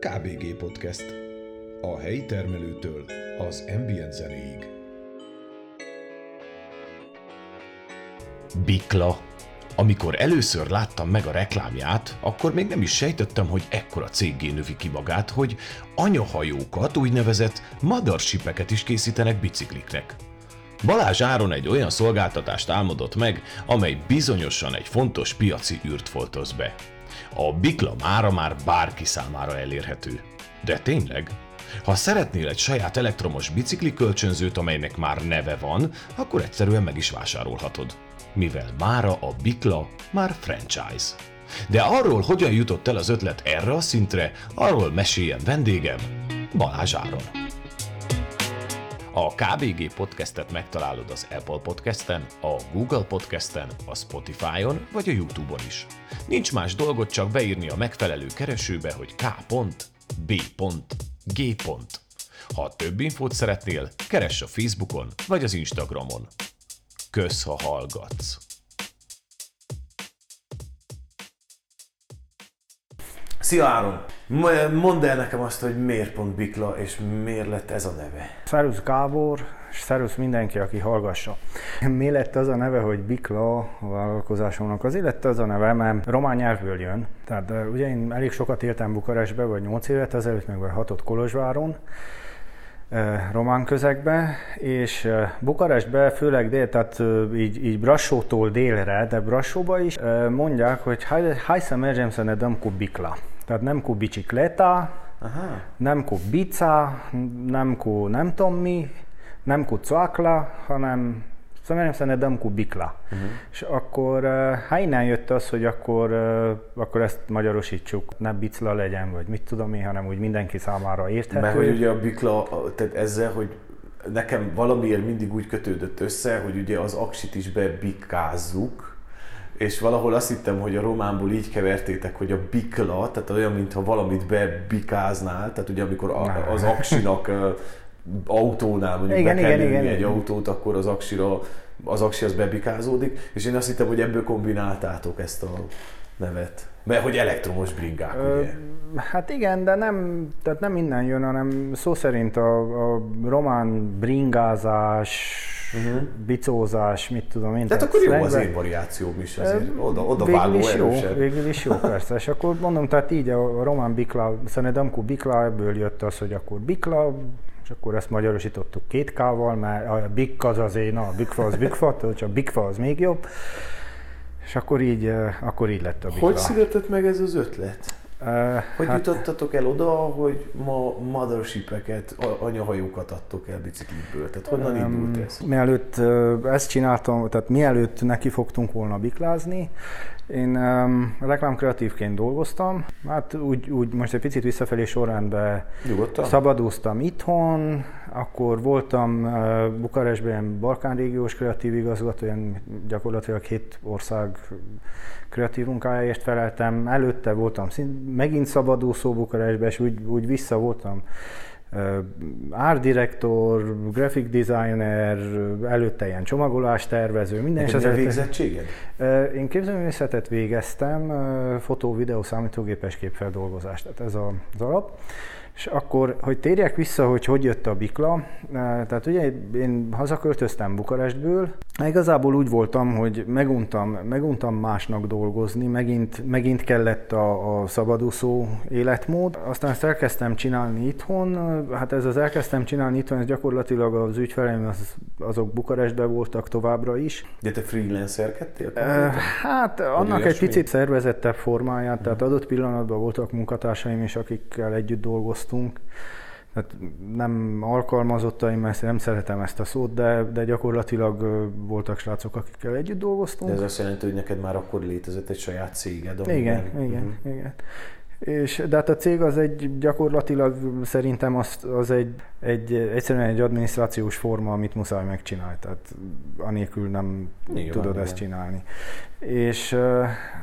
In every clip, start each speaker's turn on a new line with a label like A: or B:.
A: KBG Podcast. A helyi termelőtől az ambient zenéig.
B: Bikla. Amikor először láttam meg a reklámját, akkor még nem is sejtettem, hogy ekkora céggé növi ki magát, hogy anyahajókat, úgynevezett mothershipeket is készítenek bicikliknek. Balázs Áron egy olyan szolgáltatást álmodott meg, amely bizonyosan egy fontos piaci űrt foltoz be. A Bikla mára már bárki számára elérhető. De tényleg? Ha szeretnél egy saját elektromos bicikli kölcsönzőt, amelynek már neve van, akkor egyszerűen meg is vásárolhatod. Mivel mára a Bikla már franchise. De arról, hogyan jutott el az ötlet erre a szintre, arról meséljen vendégem, Balázs Áron. A KBG podcastet megtalálod az Apple Podcasten, a Google Podcasten, a Spotify-on vagy a YouTube-on is. Nincs más dolgot csak beírni a megfelelő keresőbe, hogy k.b.g. Ha több infót szeretnél, keress a Facebookon vagy az Instagramon. Kösz, ha hallgatsz!
C: Szia Áron! Mondd el nekem azt, hogy miért pont Bikla, és miért lett ez a neve?
D: Szerusz Gábor, és szerusz mindenki, aki hallgassa. Mi lett az a neve, hogy Bikla a vállalkozásomnak? Az lett az a neve, mert román nyelvből jön. Tehát ugye én elég sokat éltem Bukarestbe, vagy 8 évet ezelőtt, meg vagy 6 Kolozsváron, román közegbe, és Bukarestbe, főleg dél, tehát így, így Brassótól délre, de Brassóba is mondják, hogy hai să mergem să Tehát nem cu bicicleta, Aha. nem cu bica, nem cu nem tudom mi, nem cu coakla, hanem Szóval nem ne dăm cu bikla. Uh-huh. És akkor hát innen jött az, hogy akkor, akkor ezt magyarosítsuk, ne bicla legyen, vagy mit tudom én, hanem úgy mindenki számára érthető.
C: Mert hogy ugye a bikla, tehát ezzel, hogy nekem valamiért mindig úgy kötődött össze, hogy ugye az aksit is bebikázzuk, és valahol azt hittem, hogy a románból így kevertétek, hogy a bikla, tehát olyan, mintha valamit bebikáznál, tehát ugye amikor a, az aksinak autónál mondjuk igen, igen, igen, egy igen. autót, akkor az aksira, az aksi az bebikázódik, és én azt hittem, hogy ebből kombináltátok ezt a nevet. Mert hogy elektromos bringák, Ö, ugye?
D: Hát igen, de nem, tehát nem innen jön, hanem szó szerint a, a román bringázás, uh-huh. bicózás, mit tudom én.
C: Tehát akkor jó az én variációm is, azért oda, oda
D: végül is jó, végül is jó, persze. És akkor mondom, tehát így a román bikla, szerintem amikor bikla, ebből jött az, hogy akkor bikla, és akkor ezt magyarosítottuk két K-val, mert a Big az az én, a Bigfa az Bigfa, csak Bigfa az még jobb. És akkor így, akkor így lett a Bigfa.
C: Hogy született meg ez az ötlet? Uh, hogy hát, jutottatok el oda, hogy ma mothership-eket, anyahajókat adtok el biciklikből? Tehát honnan um, indult ez?
D: Mielőtt ezt csináltam, tehát mielőtt neki fogtunk volna biklázni, én um, reklámkreatívként dolgoztam, hát úgy, úgy most egy picit visszafelé sorrendben szabadúztam itthon, akkor voltam uh, Bukarestben Balkán régiós kreatív igazgató, ilyen gyakorlatilag két ország kreatív munkájáért feleltem. Előtte voltam szint, megint szabadúszó Bukarestben, és úgy, úgy vissza voltam art director, graphic designer, előtte ilyen csomagolás tervező, minden.
C: És a végzettséged?
D: Én képzőművészetet végeztem, fotó, videó, számítógépes képfeldolgozást, tehát ez az alap. És akkor, hogy térjek vissza, hogy hogy jött a bikla, tehát ugye én hazaköltöztem Bukarestből, igazából úgy voltam, hogy meguntam, meguntam másnak dolgozni, megint, megint kellett a, a szabadúszó életmód, aztán ezt elkezdtem csinálni itthon, hát ez az elkezdtem csinálni itthon, ez gyakorlatilag az ügyfeleim az, azok Bukarestben voltak továbbra is.
C: De te freelancerkedtél?
D: Hát annak egy picit szervezettebb formáját, tehát adott pillanatban voltak munkatársaim is, akikkel együtt dolgoztunk. Tehát nem alkalmazottaim, mert nem szeretem ezt a szót, de, de gyakorlatilag voltak srácok, akikkel együtt dolgoztunk.
C: De ez azt jelenti, hogy neked már akkor létezett egy saját céged?
D: Igen, igen, uh-huh. igen. És, de hát a cég az egy gyakorlatilag szerintem az, az egy, egy, egyszerűen egy adminisztrációs forma, amit muszáj megcsinálni, tehát anélkül nem Nyilván, tudod igen. ezt csinálni. És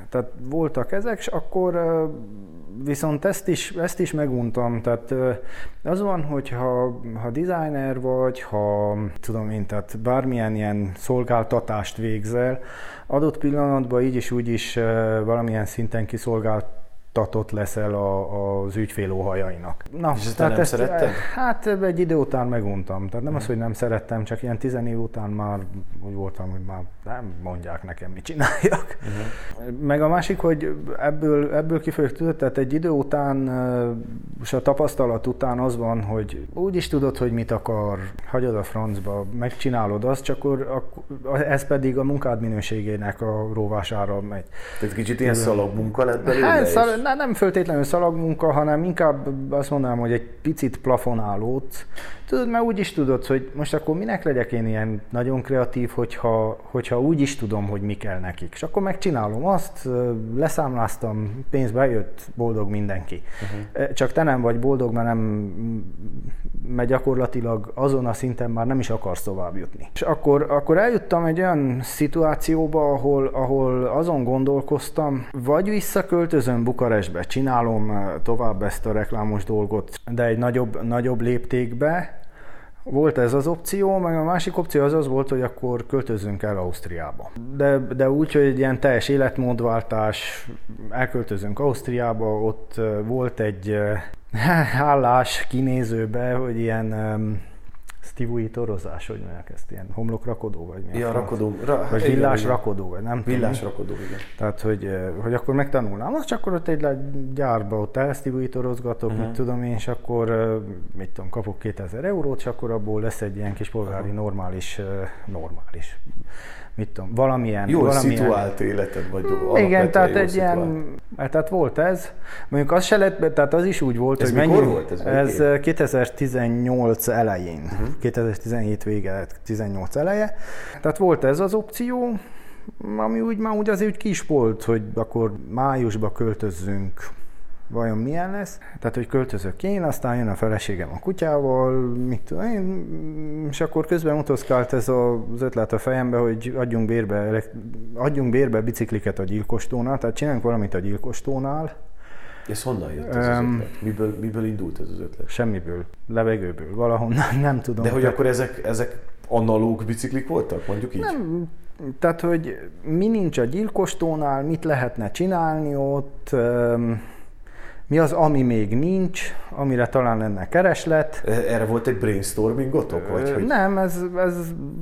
D: tehát voltak ezek, és akkor viszont ezt is, ezt is meguntam, tehát az van, hogy ha, ha designer vagy, ha tudom én, tehát bármilyen ilyen szolgáltatást végzel, adott pillanatban így is úgy is valamilyen szinten kiszolgált tatot leszel a, az ügyfél óhajainak.
C: Na, és ezt nem ezt, szeretted?
D: Hát egy idő után meguntam. Tehát nem az, hogy nem szerettem, csak ilyen tizen év után már úgy voltam, hogy már nem mondják nekem, mit csináljak. Uh-huh. Meg a másik, hogy ebből, ebből kifolyólag tudod, tehát egy idő után, és a tapasztalat után az van, hogy úgy is tudod, hogy mit akar, hagyod a francba, megcsinálod azt, csak akkor ez pedig a munkád minőségének a rovására megy.
C: Tehát kicsit ilyen szalagmunka lett belőle? Hát,
D: szal, nem föltétlenül szalagmunka, hanem inkább azt mondanám, hogy egy picit plafonálót. Tudod, mert úgy is tudod, hogy most akkor minek legyek én ilyen nagyon kreatív, hogyha, hogyha úgy is tudom, hogy mi kell nekik. És akkor megcsinálom azt, leszámláztam, pénz bejött, boldog mindenki. Uh-huh. Csak te nem vagy boldog, mert nem, mert gyakorlatilag azon a szinten már nem is akarsz tovább jutni. És akkor, akkor eljuttam egy olyan szituációba, ahol, ahol azon gondolkoztam, vagy visszaköltözöm Bukarestbe, csinálom tovább ezt a reklámos dolgot, de egy nagyobb, nagyobb léptékbe, volt ez az opció, meg a másik opció az az volt, hogy akkor költözünk el Ausztriába. De, de úgy, hogy egy ilyen teljes életmódváltás, elköltözünk Ausztriába, ott volt egy állás kinézőbe, hogy ilyen Stivui torozás, hogy mondják ezt, ilyen homlokrakodó, vagy mi?
C: Ja, rakodó. Ra,
D: vagy villás igen. rakodó, vagy nem
C: Villás tudom. rakodó, igen.
D: Tehát, hogy, hogy akkor megtanulnám, azt csak akkor ott egy gyárba ott elsztivújtorozgatok, uh-huh. mit tudom én, és akkor, mit tudom, kapok 2000 eurót, és akkor abból lesz egy ilyen kis polgári normális, normális mit tudom, valamilyen...
C: Jó
D: valamilyen...
C: szituált életed, vagy
D: Igen, tehát egy szituált. ilyen, hát tehát volt ez. Mondjuk az se lett, tehát az is úgy volt,
C: ez
D: hogy
C: mennyi, volt ez?
D: Ez 2018 elején, uh-huh. 2017 vége, 18 eleje. Tehát volt ez az opció, ami úgy már úgy azért úgy kis volt, hogy akkor májusba költözzünk vajon milyen lesz. Tehát, hogy költözök én, aztán jön a feleségem a kutyával, mit tudom én, és akkor közben motoszkált ez az ötlet a fejembe, hogy adjunk bérbe, adjunk bérbe bicikliket a gyilkostónál, tehát csináljunk valamit a gyilkostónál,
C: ez honnan jött ez um, az ötlet? Miből, miből indult ez az ötlet?
D: Semmiből, levegőből, valahonnan, nem tudom.
C: De hogy tehát... akkor ezek, ezek analóg biciklik voltak, mondjuk így?
D: Nem, tehát, hogy mi nincs a gyilkostónál, mit lehetne csinálni ott, um, mi az, ami még nincs, amire talán lenne kereslet.
C: Erre volt egy brainstormingotok? Vagy hogy
D: nem, ez, ez...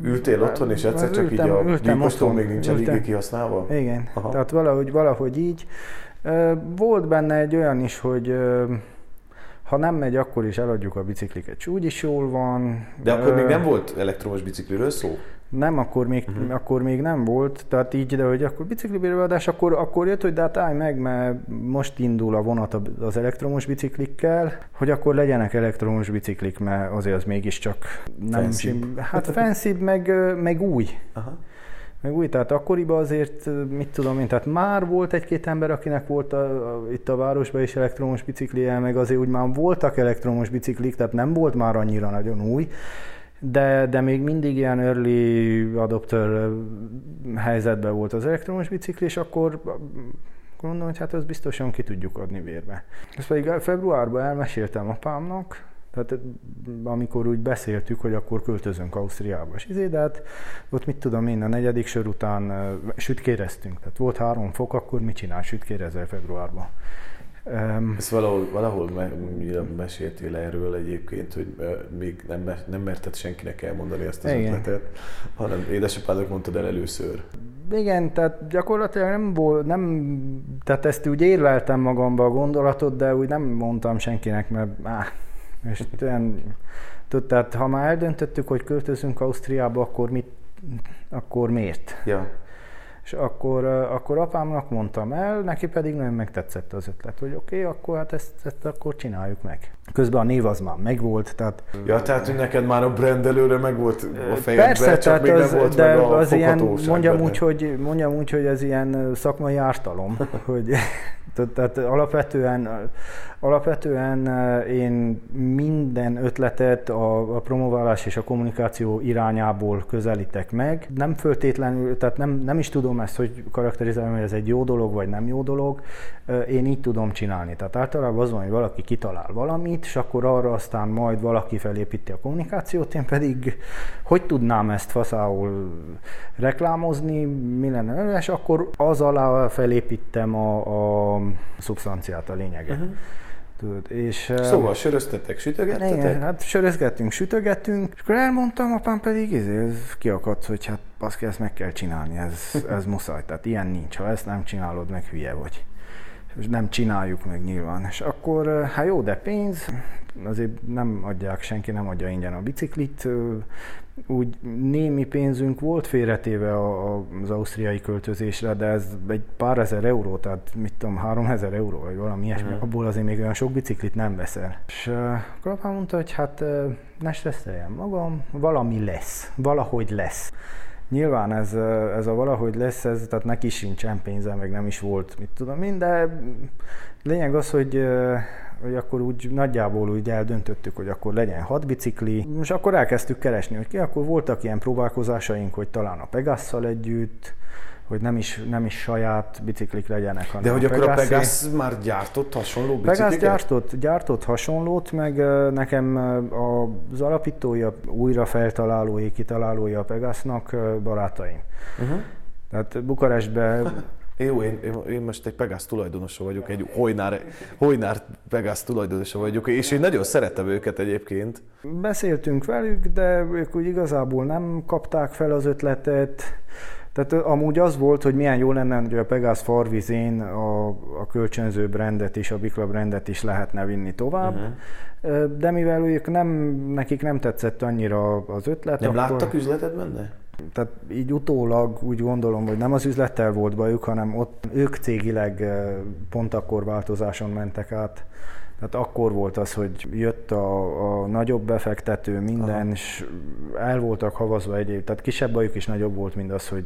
C: Ültél otthon, és egyszer csak ültem, így a gyilkostól még nincs eléggé kihasználva?
D: Igen, Aha. tehát valahogy, valahogy így. Volt benne egy olyan is, hogy ha nem megy, akkor is eladjuk a bicikliket, és úgy is jól van.
C: De akkor még nem volt elektromos bicikliről szó?
D: Nem, akkor még, uh-huh. akkor még nem volt, tehát így, de hogy akkor biciklibérbeadás, akkor, akkor jött, hogy de hát állj meg, mert most indul a vonat az elektromos biciklikkel, hogy akkor legyenek elektromos biciklik, mert azért az mégiscsak nem... Fancy. Hát fancy, meg, meg új. Aha. Meg új, tehát akkoriban azért, mit tudom én, tehát már volt egy-két ember, akinek volt a, a, itt a városban is elektromos biciklije, meg azért úgy már voltak elektromos biciklik, tehát nem volt már annyira nagyon új, de, de még mindig ilyen early adopter helyzetben volt az elektromos bicikli, és akkor gondolom, hogy hát ezt biztosan ki tudjuk adni vérbe. Ezt pedig februárban elmeséltem apámnak, tehát amikor úgy beszéltük, hogy akkor költözünk Ausztriába, és izé, de hát ott mit tudom én, a negyedik sor után sütkéreztünk, tehát volt három fok, akkor mit csinál, sütkérezel februárban.
C: Um, Ezt valahol, valahol me, meséltél erről egyébként, hogy még nem, nem merted senkinek elmondani ezt az igen. ötletet, hanem édesapádok mondtad el először.
D: Igen, tehát gyakorlatilag nem volt, nem, tehát ezt úgy érleltem magamba a gondolatot, de úgy nem mondtam senkinek, mert áh, és olyan, tehát ha már eldöntöttük, hogy költözünk Ausztriába, akkor mit, akkor miért?
C: Ja.
D: És akkor, akkor apámnak mondtam el, neki pedig nagyon megtetszett az ötlet, hogy oké, okay, akkor hát ezt, ezt akkor csináljuk meg. Közben a név az már megvolt, tehát...
C: Ja, tehát hogy neked már a brand előre meg volt a fejedben, Persze, csak még az, nem volt
D: de
C: meg a
D: az ilyen, mondjam úgy, hogy, mondjam úgy, hogy ez ilyen szakmai ártalom, hogy tehát alapvetően, alapvetően én minden ötletet a, promoválás és a kommunikáció irányából közelítek meg. Nem föltétlenül, tehát nem, nem is tudom ezt, hogy karakterizálom, hogy ez egy jó dolog vagy nem jó dolog. Én így tudom csinálni. Tehát általában az van, hogy valaki kitalál valamit, és akkor arra aztán majd valaki felépíti a kommunikációt, én pedig hogy tudnám ezt faszául reklámozni, mi lenne, és akkor az alá felépítem a, a szubstanciát, a lényeget. Uh-huh.
C: Tudod, és, szóval söröztetek, sütögettetek?
D: Igen, hát sörözgettünk, sütögettünk, és akkor elmondtam, apám pedig ez, ez kiakadt, hogy hát azt ezt meg kell csinálni, ez, ez muszáj, tehát ilyen nincs, ha ezt nem csinálod, meg hülye vagy és nem csináljuk meg nyilván. És akkor, hát jó, de pénz, azért nem adják, senki nem adja ingyen a biciklit. Úgy némi pénzünk volt félretéve az ausztriai költözésre, de ez egy pár ezer euró, tehát mit tudom, három ezer euró, vagy valami ilyesmi, mm. abból azért még olyan sok biciklit nem veszel. És akkor apám mondta, hogy hát ne stresszeljem magam, valami lesz, valahogy lesz. Nyilván ez, ez a valahogy lesz, ez, tehát neki sincsen pénze, meg nem is volt, mit tudom én, de lényeg az, hogy, hogy akkor úgy nagyjából úgy eldöntöttük, hogy akkor legyen hat bicikli, és akkor elkezdtük keresni, hogy ki, akkor voltak ilyen próbálkozásaink, hogy talán a Pegasszal együtt, hogy nem is, nem is saját biciklik legyenek,
C: hanem De hogy akkor a Pegasz már gyártott hasonló bicikliket?
D: Pegasz gyártott, gyártott hasonlót, meg nekem az alapítója, újra feltalálói, kitalálója a Pegassnak barátaim. Uh-huh. Tehát Bukarestben
C: jó, én, én, én most egy Pegasz tulajdonosa vagyok, egy Hojnár, Hojnár Pegasz tulajdonosa vagyok, és én nagyon szeretem őket egyébként.
D: Beszéltünk velük, de ők úgy igazából nem kapták fel az ötletet. Tehát amúgy az volt, hogy milyen jó lenne, hogy a Pegasz farvizén a, a kölcsönző brandet is, a Bikla brandet is lehetne vinni tovább. Uh-huh. De mivel ők nem, nekik nem tetszett annyira az ötlet,
C: Nem akkor... láttak üzletet benne?
D: Tehát így utólag úgy gondolom, hogy nem az üzlettel volt bajuk, hanem ott ők cégileg pont akkor változáson mentek át tehát akkor volt az, hogy jött a, a nagyobb befektető, minden, és el voltak havazva egyéb, tehát kisebb bajuk is nagyobb volt, mint az, hogy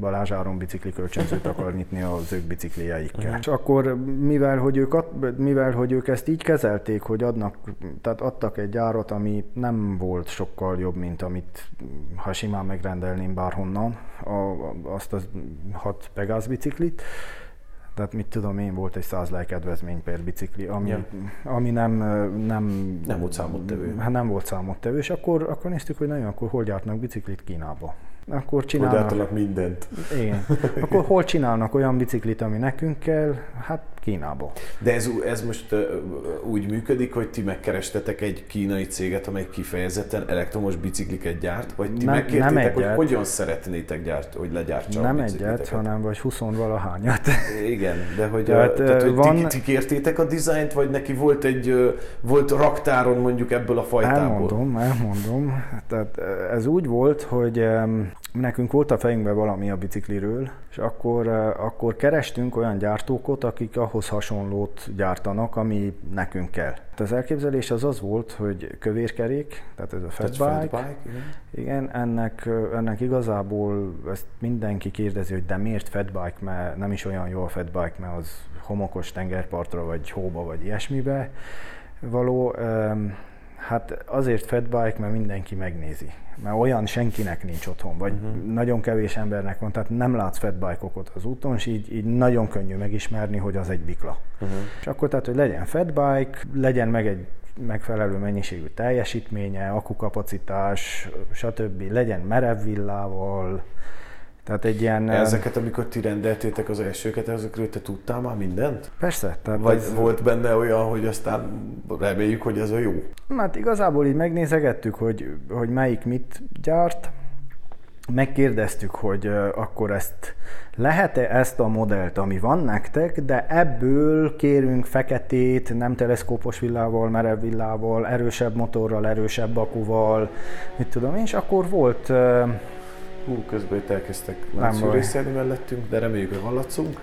D: Balázs Áron bicikli kölcsönzőt akar nyitni az ők biciklijeikkel. Uh-huh. És akkor, mivel hogy, ők, mivel hogy ők ezt így kezelték, hogy adnak, tehát adtak egy gyárat, ami nem volt sokkal jobb, mint amit ha simán megrendelném bárhonnan, a, azt az hat Pegasus biciklit, tehát mit tudom én, volt egy 100 kedvezmény per bicikli, ami, ja. ami nem, nem...
C: Nem volt számottevő.
D: Hát nem volt számottevő, és akkor, akkor néztük, hogy nagyon, akkor hol gyártnak biciklit Kínába. Akkor csinálnak...
C: Hogy mindent.
D: Igen. Akkor hol csinálnak olyan biciklit, ami nekünk kell? Hát Kínába.
C: De ez, ez most úgy működik, hogy ti megkerestetek egy kínai céget, amely kifejezetten elektromos bicikliket gyárt, vagy ti nem, megkértétek, nem egyet. hogy hogyan szeretnétek gyárt, hogy legyártsa
D: Nem a egyet, hanem vagy 20 valahányat.
C: Igen, de hogy, tehát, a, tehát, hogy van... ti, ti kértétek a dizájnt, vagy neki volt egy volt raktáron mondjuk ebből a fajtából?
D: Elmondom, elmondom. Tehát ez úgy volt, hogy nekünk volt a fejünkben valami a bicikliről, és akkor, akkor kerestünk olyan gyártókot, akik ahhoz hasonlót gyártanak, ami nekünk kell. Az elképzelés az az volt, hogy kövérkerék, tehát ez a fatbike, bike, igen. igen, ennek, ennek igazából ezt mindenki kérdezi, hogy de miért fatbike, mert nem is olyan jó a fatbike, mert az homokos tengerpartra, vagy hóba, vagy ilyesmibe való. Hát azért fatbike, mert mindenki megnézi. Mert olyan senkinek nincs otthon, vagy uh-huh. nagyon kevés embernek van, tehát nem látsz fatbike-okot az úton, és így, így nagyon könnyű megismerni, hogy az egy bikla. Uh-huh. És akkor tehát, hogy legyen fatbike, legyen meg egy megfelelő mennyiségű teljesítménye, akukapacitás, stb. legyen merev villával, tehát egy ilyen...
C: Ezeket, amikor ti rendeltétek az elsőket, ezekről te tudtál már mindent?
D: Persze.
C: Tehát Vagy ez... volt benne olyan, hogy aztán reméljük, hogy ez a jó?
D: Hát igazából így megnézegettük, hogy, hogy melyik mit gyárt, megkérdeztük, hogy akkor ezt lehet-e ezt a modellt, ami van nektek, de ebből kérünk feketét, nem teleszkópos villával, merev villával, erősebb motorral, erősebb akuval, mit tudom én, és akkor volt
C: Hú, közben itt elkezdtek már szűrészelni mellettünk, de reméljük, hogy hallatszunk.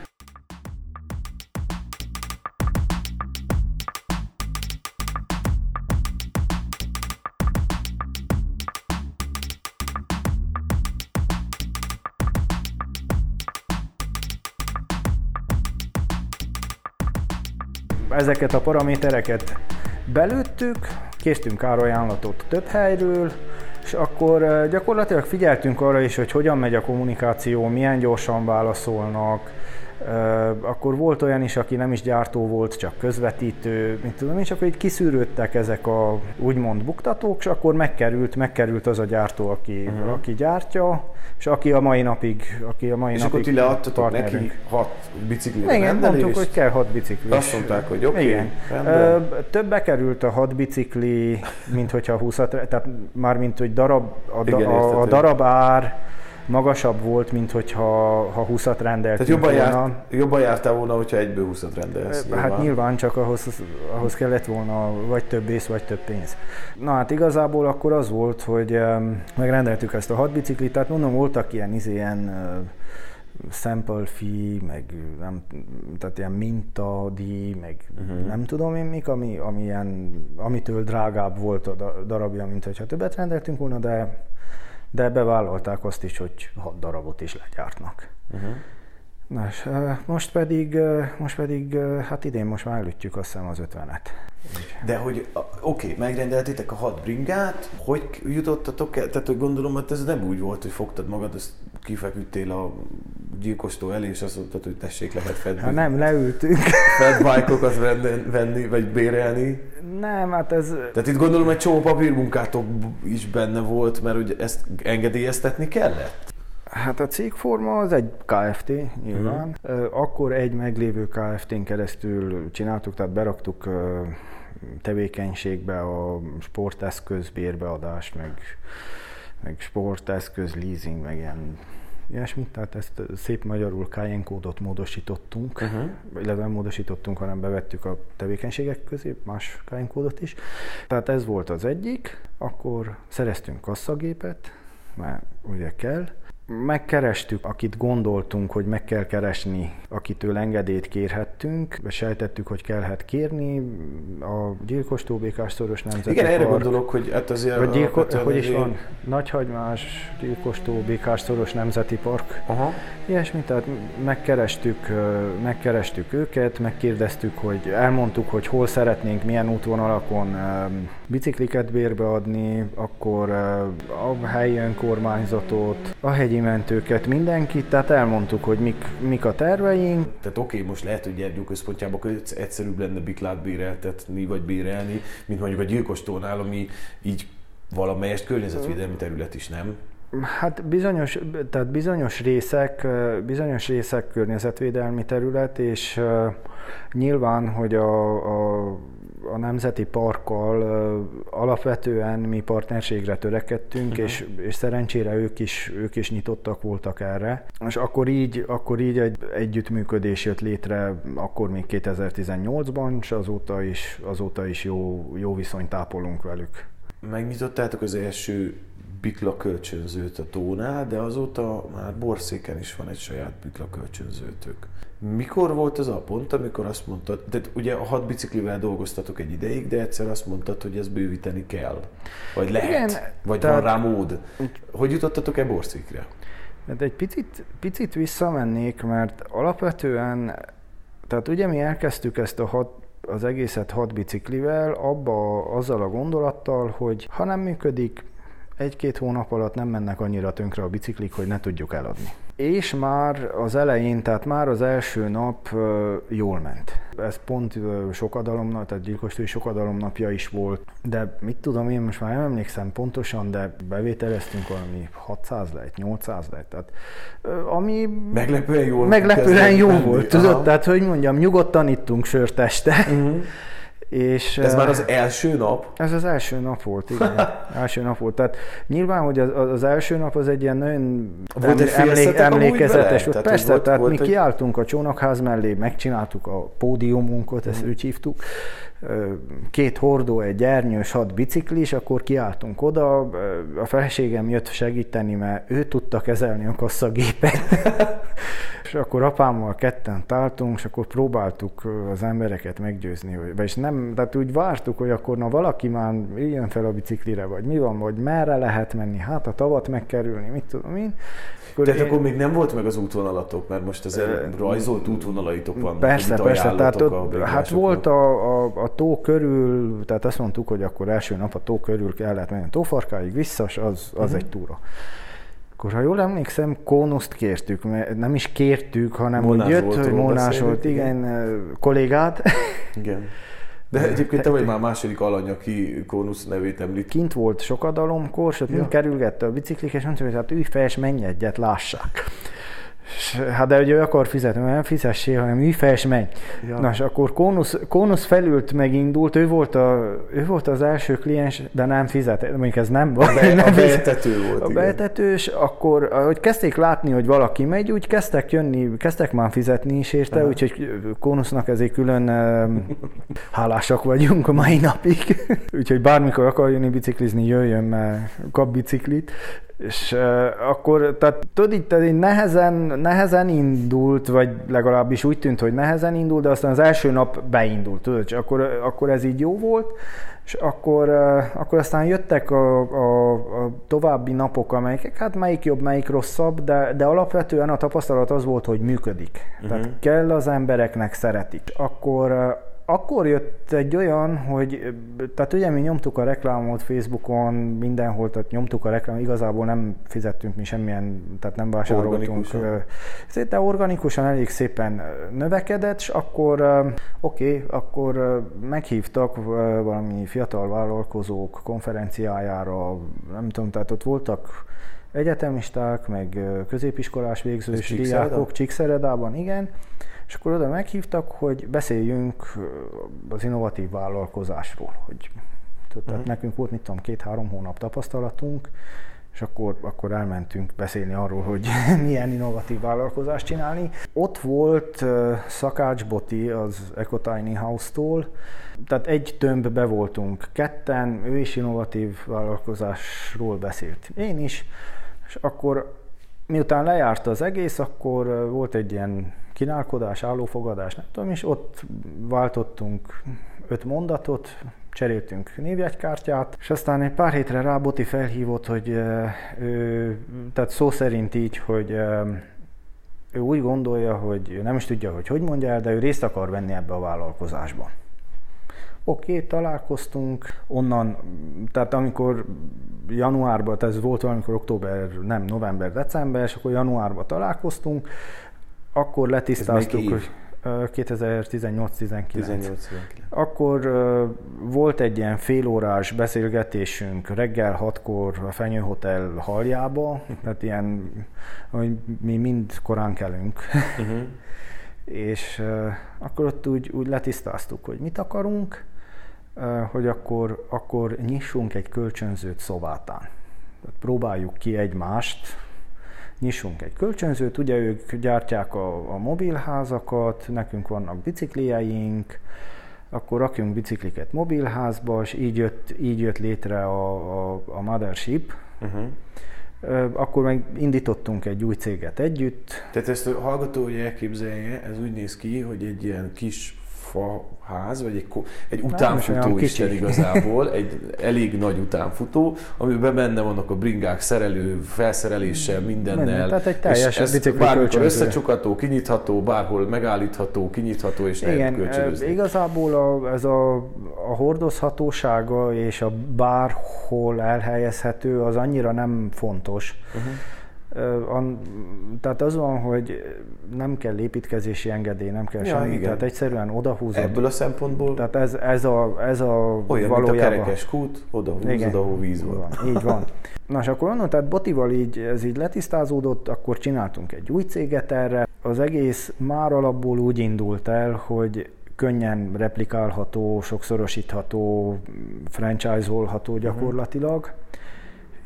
D: Ezeket a paramétereket belőttük, késztünk árajánlatot több helyről, és akkor gyakorlatilag figyeltünk arra is, hogy hogyan megy a kommunikáció, milyen gyorsan válaszolnak, Akkor volt olyan is, aki nem is gyártó volt, csak közvetítő, mint tudom, és akkor így kiszűrődtek ezek a úgymond buktatók, és akkor megkerült, megkerült az a gyártó, aki, uh-huh. aki gyártja, és aki a mai napig, aki a mai
C: és
D: napig
C: akkor ti leadtatok neki hat bicikli
D: Igen, rendelés. mondtuk, hogy kell hat bicikli.
C: Azt mondták, hogy oké, okay,
D: Többbe került a hat bicikli, mint hogyha 20 tehát már mint hogy darab, a, Igen, a, a darab ár, magasabb volt, mint hogyha ha 20-at rendeltünk Tehát
C: jobban, volna. Járt, jobban jártál volna, hogyha egyből 20-at rendelsz.
D: Hát nyilván. nyilván csak ahhoz, ahhoz kellett volna vagy több ész, vagy több pénz. Na hát igazából akkor az volt, hogy megrendeltük ezt a hat biciklit, tehát mondom, voltak ilyen, ilyen uh, sample fee, meg nem, tehát ilyen mintadíj, meg uh-huh. nem tudom én mik, ami, ami ilyen, amitől drágább volt a darabja, mint hogyha többet rendeltünk volna, de de bevállalták azt is, hogy hat darabot is legyártnak. Uh-huh. Na, és most pedig, most pedig, hát idén most már előttjük azt hiszem az ötvenet.
C: De hogy, oké, okay, megrendeltétek a hat bringát, hogy jutottatok el? Tehát, hogy gondolom, hogy ez nem úgy volt, hogy fogtad magad, ezt kifeküdtél a gyilkostó elé, és azt mondtad, hogy tessék, lehet fed
D: hát nem, leültünk.
C: Fedbike-okat venni, vagy bérelni.
D: Nem, hát ez...
C: Tehát itt gondolom, egy csomó papírmunkátok is benne volt, mert ugye ezt engedélyeztetni kellett?
D: Hát a cégforma az egy KFT nyilván. Uh-huh. Akkor egy meglévő KFT-n keresztül csináltuk, tehát beraktuk tevékenységbe a sporteszköz bérbeadás, meg, meg sporteszköz leasing, meg ilyen ilyesmit, tehát ezt szép magyarul KN kódot módosítottunk, uh-huh. illetve nem módosítottunk, hanem bevettük a tevékenységek közé, más KN kódot is. Tehát ez volt az egyik, akkor szereztünk kasszagépet, mert ugye kell, Megkerestük, akit gondoltunk, hogy meg kell keresni, akitől engedélyt kérhettünk, sejtettük, hogy kellhet kérni, a gyilkos tóbékás szoros nemzeti
C: Igen, erre gondolok, hogy hát azért...
D: Vagy gyilko, hogy is van, Nagyhagymás, gyilkos tóbékás szoros nemzeti park. Aha. Ilyesmi, tehát megkerestük, megkerestük őket, megkérdeztük, hogy elmondtuk, hogy hol szeretnénk, milyen útvonalakon bicikliket bérbeadni, akkor a helyi önkormányzatot, a hegyi mentőket, mindenkit, tehát elmondtuk, hogy mik, mik a terveink.
C: Tehát oké, okay, most lehet, hogy Gyergyó központjában egyszerűbb lenne biklát béreltetni, vagy bérelni, mint mondjuk a gyilkostónál, ami így valamelyest környezetvédelmi terület is, nem?
D: Hát bizonyos, tehát bizonyos részek, bizonyos részek környezetvédelmi terület, és uh, nyilván, hogy a, a a Nemzeti Parkkal alapvetően mi partnerségre törekedtünk, uh-huh. és, és szerencsére ők is, ők is nyitottak voltak erre. És akkor így, akkor így egy együttműködés jött létre, akkor még 2018-ban, és azóta is, azóta is jó, jó viszonyt tápolunk velük.
C: Megnyitottátok az első bikla kölcsönzőt a tónál, de azóta már Borszéken is van egy saját bikla kölcsönzőtök. Mikor volt az a pont, amikor azt mondtad, tehát ugye a hat biciklivel dolgoztatok egy ideig, de egyszer azt mondtad, hogy ezt bővíteni kell? Vagy lehet? Igen, vagy tehát, van rá mód? Hogy jutottatok e Borszékre?
D: Hát egy picit, picit visszamennék, mert alapvetően, tehát ugye mi elkezdtük ezt a hat, az egészet hat biciklivel, abba azzal a gondolattal, hogy ha nem működik, egy-két hónap alatt nem mennek annyira tönkre a biciklik, hogy ne tudjuk eladni. És már az elején, tehát már az első nap jól ment. Ez pont sokadalomnap, tehát gyilkostói sokadalomnapja is volt, de mit tudom én, most már nem emlékszem pontosan, de bevételeztünk valami 600 lejt, 800 lejt, tehát ami
C: meglepően jól
D: meglepően jó volt, tudod, tehát hogy mondjam, nyugodtan ittunk sört este, uh-huh.
C: És, ez már az első nap?
D: Ez az első nap volt, igen. első nap volt. Tehát nyilván, hogy az, az első nap az egy ilyen nagyon
C: volt emlék, emlékezetes
D: volt. Persze, volt, tehát volt mi egy... kiálltunk a csónakház mellé, megcsináltuk a pódiumunkat, ezt mm. úgy hívtuk, két hordó, egy ernyős, hat biciklis, akkor kiálltunk oda, a feleségem jött segíteni, mert ő tudta kezelni a kasszagépet. és akkor apámmal ketten táltunk, és akkor próbáltuk az embereket meggyőzni, hogy, vagyis nem, tehát úgy vártuk, hogy akkor na valaki már jön fel a biciklire, vagy mi van, vagy merre lehet menni, hát a tavat megkerülni, mit tudom én.
C: Akkor Tehát én... akkor még nem volt meg az útvonalatok, mert most azért rajzolt útvonalaitok vannak.
D: Persze, persze, tehát ott, hát volt a, a, a tó körül, tehát azt mondtuk, hogy akkor első nap a tó körül kellett menni tófarkáig, vissza, az, az uh-huh. egy túra. Akkor ha jól emlékszem, kónuszt kértük, mert nem is kértük, hanem
C: Molnár
D: úgy jött, hogy
C: beszélünk,
D: volt, igen, kollégát.
C: Igen. De egyébként te vagy már második alany, aki Kónusz nevét említ.
D: Kint volt sokadalomkor, és ott mind kerülgette a biciklik, és mondta, hogy hát ülj fel, és menj egyet, lássák. És, hát de ő akar fizetni, mert nem fizessél, hanem fel, és menj.
C: Ja.
D: Na, és akkor Kónusz, Kónusz felült, megindult, ő volt, a, ő volt az első kliens, de nem fizet, mondjuk ez nem volt.
C: Be,
D: nem
C: a
D: fizet-
C: bejetető volt,
D: a
C: igen.
D: betetős, akkor, ahogy kezdték látni, hogy valaki megy, úgy kezdtek jönni, kezdtek már fizetni is érte, úgyhogy Kónusznak ezért külön hálásak vagyunk a mai napig. úgyhogy bármikor akar jönni biciklizni, jöjjön, mert kap biciklit. És uh, akkor, tehát tudod, itt nehezen, nehezen indult, vagy legalábbis úgy tűnt, hogy nehezen indult, de aztán az első nap beindult, tudod, és akkor, akkor ez így jó volt, és akkor, uh, akkor aztán jöttek a, a, a további napok, amelyek, hát melyik jobb, melyik rosszabb, de, de alapvetően a tapasztalat az volt, hogy működik. Uh-huh. Tehát kell az embereknek, szeretik. Akkor uh, akkor jött egy olyan, hogy, tehát ugye mi nyomtuk a reklámot Facebookon, mindenhol, tehát nyomtuk a reklámot, igazából nem fizettünk mi semmilyen, tehát nem vásároltunk.
C: Organikusan.
D: De organikusan elég szépen növekedett, és akkor oké, okay, akkor meghívtak valami fiatal vállalkozók konferenciájára, nem tudom, tehát ott voltak egyetemisták, meg középiskolás végzős diákok, Csíkszeredában, igen, és akkor oda meghívtak, hogy beszéljünk az innovatív vállalkozásról, hogy tehát uh-huh. nekünk volt, mit tudom, két-három hónap tapasztalatunk, és akkor, akkor elmentünk beszélni arról, hogy milyen innovatív vállalkozást csinálni. Ott volt uh, Szakács Boti az Ecotiny House-tól, tehát egy tömbbe voltunk ketten, ő is innovatív vállalkozásról beszélt, én is, és akkor miután lejárt az egész, akkor volt egy ilyen kínálkodás, állófogadás, nem tudom, és ott váltottunk öt mondatot, cseréltünk névjegykártyát, és aztán egy pár hétre rá Boti felhívott, hogy ő, tehát szó szerint így, hogy ő úgy gondolja, hogy nem is tudja, hogy hogy mondja el, de ő részt akar venni ebbe a vállalkozásba. Oké, találkoztunk, onnan, tehát amikor januárban, tehát ez volt valamikor október, nem, november, december, és akkor januárban találkoztunk, akkor letisztáztuk, hogy ö, 2018-19.
C: 18
D: Akkor volt egy ilyen félórás beszélgetésünk reggel hatkor a Fenyő Hotel haljába, tehát ilyen, hogy mi mind korán kelünk.
C: Uh-huh.
D: és akkor ott úgy, úgy letisztáztuk, hogy mit akarunk, hogy akkor, akkor nyissunk egy kölcsönzőt szobátán. Tehát próbáljuk ki egymást, nyissunk egy kölcsönzőt, ugye ők gyártják a, a mobilházakat, nekünk vannak biciklijeink, akkor rakjunk bicikliket mobilházba, és így jött, így jött létre a, a, a Mothership.
C: Uh-huh.
D: Akkor meg indítottunk egy új céget együtt,
C: Tehát ezt a hallgató, hogy elképzelje, ez úgy néz ki, hogy egy ilyen kis faház, vagy egy, egy
D: is
C: utánfutó Isten
D: kicsi.
C: igazából, egy elég nagy utánfutó, amiben benne vannak a bringák, szerelő, felszereléssel, mindennel.
D: Minden, tehát egy teljes
C: és ez
D: bicikli
C: bármikor
D: kölcsönző.
C: összecsukható, kinyitható, bárhol megállítható, kinyitható, és lehet
D: Igen,
C: kölcsönözni.
D: ö, igazából a, ez a, a hordozhatósága és a bárhol elhelyezhető az annyira nem fontos.
C: Uh-huh.
D: Uh-huh. Tehát az van, hogy nem kell építkezési engedély, nem kell
C: Ja,
D: semmi,
C: igen.
D: tehát egyszerűen odahúzod.
C: Ebből a szempontból
D: Tehát ez, ez a, ez a
C: olyan, mint a
D: valójában...
C: kerekes kút, oda húzod, ahol víz van.
D: van. Így van. Na és akkor onnan, tehát Botival így, ez így letisztázódott, akkor csináltunk egy új céget erre. Az egész már alapból úgy indult el, hogy könnyen replikálható, sokszorosítható, franchise-olható gyakorlatilag.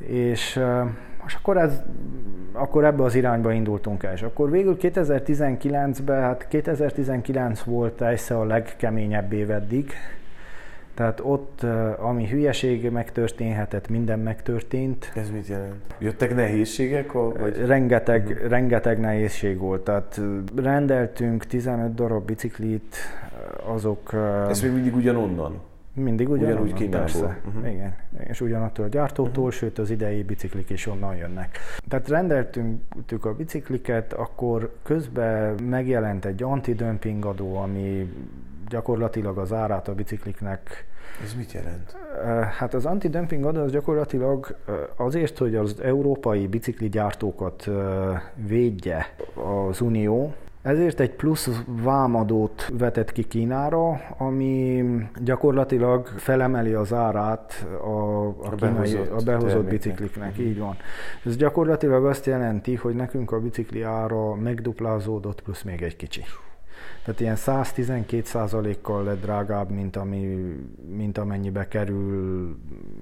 D: És, eh, és akkor, ez, akkor ebbe az irányba indultunk el. És akkor végül 2019-ben, hát 2019 volt egyszer a legkeményebb év eddig, tehát ott, ami hülyeség megtörténhetett, minden megtörtént.
C: Ez mit jelent? Jöttek nehézségek? Vagy...
D: Rengeteg, uh-huh. rengeteg nehézség volt. Tehát eh, rendeltünk 15 darab biciklit, azok
C: Ez még mindig ugyanonnan?
D: Mindig ugyanonnan,
C: ugyanúgy Kínából.
D: Persze.
C: Mhm.
D: Uh-huh. Igen. És ugyanattól a gyártótól, uh-huh. sőt az idei biciklik is onnan jönnek. Tehát rendeltünk a bicikliket, akkor közben megjelent egy antidömping adó, ami gyakorlatilag az árát a bicikliknek
C: Ez mit jelent?
D: Hát az antidömping adó az gyakorlatilag azért, hogy az európai bicikligyártókat védje az Unió, ezért egy plusz vámadót vetett ki Kínára, ami gyakorlatilag felemeli az árát a, a, a, kínai, behozott, a behozott bicikliknek. Így van. Ez gyakorlatilag azt jelenti, hogy nekünk a bicikli ára megduplázódott, plusz még egy kicsi. Tehát ilyen 112 kal lett drágább, mint, ami, mint amennyibe kerül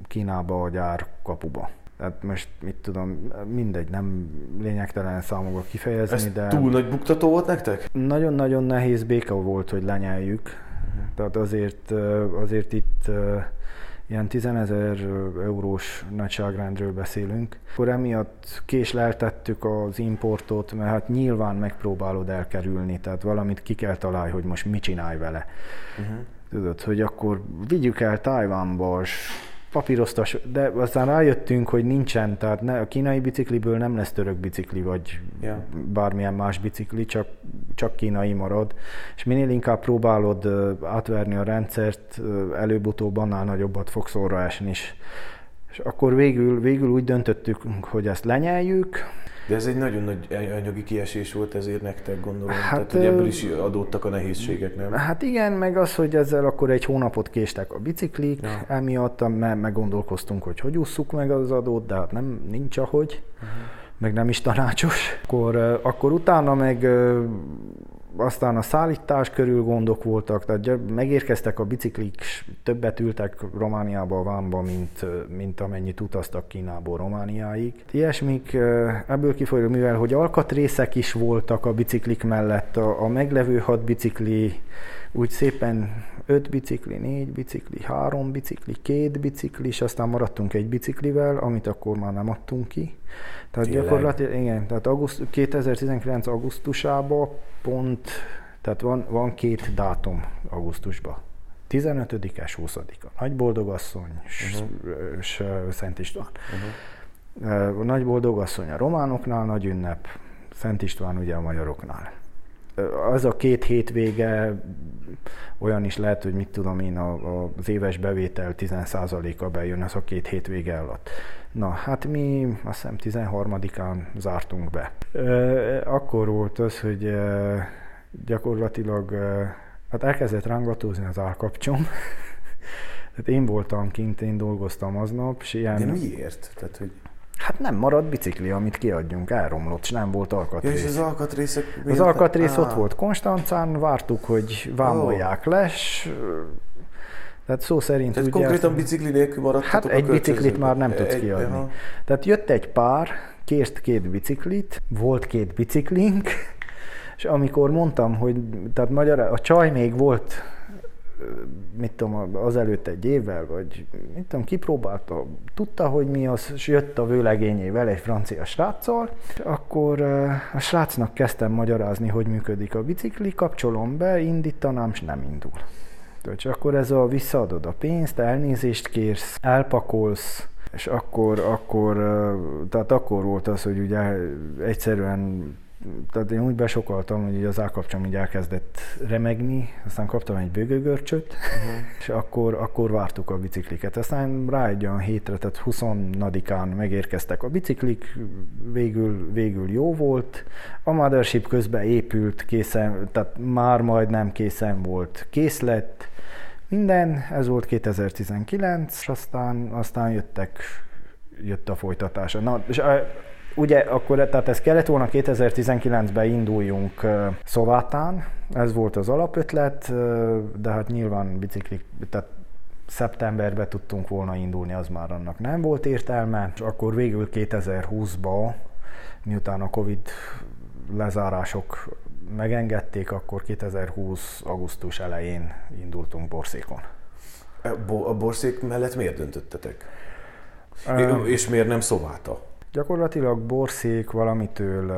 D: Kínába a gyár kapuba. Tehát most mit tudom, mindegy, nem lényegtelen számokat kifejezni,
C: Ez
D: de...
C: túl nagy buktató volt nektek?
D: Nagyon-nagyon nehéz béka volt, hogy lenyeljük. Uh-huh. Tehát azért, azért itt ilyen 10 ezer eurós nagyságrendről beszélünk. Akkor emiatt késleltettük az importot, mert hát nyilván megpróbálod elkerülni, tehát valamit ki kell találni, hogy most mit csinálj vele. Uh-huh. Tudod, hogy akkor vigyük el Tajvánba, és papíroztas, de aztán rájöttünk, hogy nincsen, tehát ne, a kínai bicikliből nem lesz török bicikli, vagy yeah. bármilyen más bicikli, csak, csak kínai marad, és minél inkább próbálod átverni a rendszert, előbb-utóbb annál nagyobbat fog szóra esni is. És akkor végül, végül úgy döntöttük, hogy ezt lenyeljük,
C: de ez egy nagyon nagy anyagi kiesés volt ezért nektek, gondolom. Hát, Tehát, hogy ebből is adódtak a nehézségek, nem?
D: Hát igen, meg az, hogy ezzel akkor egy hónapot késtek a biciklik, ja. emiatt mert meggondolkoztunk, hogy hogy ússzuk meg az adót, de hát nem, nincs ahogy. Uh-huh meg nem is tanácsos. Akkor, akkor utána meg aztán a szállítás körül gondok voltak, tehát megérkeztek a biciklik, többet ültek Romániába a vámba, mint, mint amennyit utaztak Kínából Romániáig. Ilyesmik ebből kifolyó, mivel hogy alkatrészek is voltak a biciklik mellett, a, a meglevő hat bicikli úgy szépen öt bicikli, négy bicikli, három bicikli, két bicikli, és aztán maradtunk egy biciklivel, amit akkor már nem adtunk ki. Tehát Tényleg? gyakorlatilag, igen, tehát auguszt, 2019. augusztusában pont, tehát van, van két dátum augusztusban. 15-es, 20-a. Nagy boldogasszony, uh-huh. Szent István. Uh-huh. Nagy boldogasszony a románoknál nagy ünnep, Szent István ugye a magyaroknál az a két hétvége olyan is lehet, hogy mit tudom én, a, a, az éves bevétel 10%-a bejön az a két hétvége alatt. Na, hát mi azt hiszem 13-án zártunk be. Akkor volt az, hogy gyakorlatilag hát elkezdett rángatózni az állkapcsom. Tehát én voltam kint, én dolgoztam aznap, és ilyen...
C: De miért? Tehát, hogy...
D: Hát nem maradt bicikli, amit kiadjunk, elromlott, és nem volt alkatrész.
C: Ja, és az alkatrészek...
D: Az alkatrész ah. ott volt Konstancán, vártuk, hogy vámolják oh. les, tehát szó szerint
C: Tehát konkrétan bicikli nélkül maradtatok
D: Hát egy biciklit már nem tudsz kiadni. Aha. Tehát jött egy pár, kért két biciklit, volt két biciklink, és amikor mondtam, hogy tehát magyar, a csaj még volt mit tudom, azelőtt egy évvel, vagy mit tudom, kipróbálta, tudta, hogy mi az, és jött a vőlegényével egy francia sráccal, akkor a srácnak kezdtem magyarázni, hogy működik a bicikli, kapcsolom be, indítanám, és nem indul. És akkor ez a visszaadod a pénzt, elnézést kérsz, elpakolsz, és akkor, akkor, tehát akkor volt az, hogy ugye egyszerűen tehát én úgy besokaltam, hogy az állkapcsom így elkezdett remegni, aztán kaptam egy bőgőgörcsöt, uh-huh. és akkor, akkor vártuk a bicikliket. Aztán rá egy olyan hétre, tehát 20 án megérkeztek a biciklik, végül, végül jó volt. A Mothership közben épült, készen, tehát már majdnem készen volt, kész lett, minden, ez volt 2019, és aztán, aztán jöttek, jött a folytatása. Na, és Ugye akkor, tehát ez kellett volna 2019-ben induljunk Szovátán, ez volt az alapötlet, de hát nyilván biciklik, tehát szeptemberben tudtunk volna indulni, az már annak nem volt értelme, és akkor végül 2020-ba, miután a Covid lezárások megengedték, akkor 2020. augusztus elején indultunk Borszékon.
C: A Borszék mellett miért döntöttetek? Um, és miért nem Szováta?
D: Gyakorlatilag borszék valamitől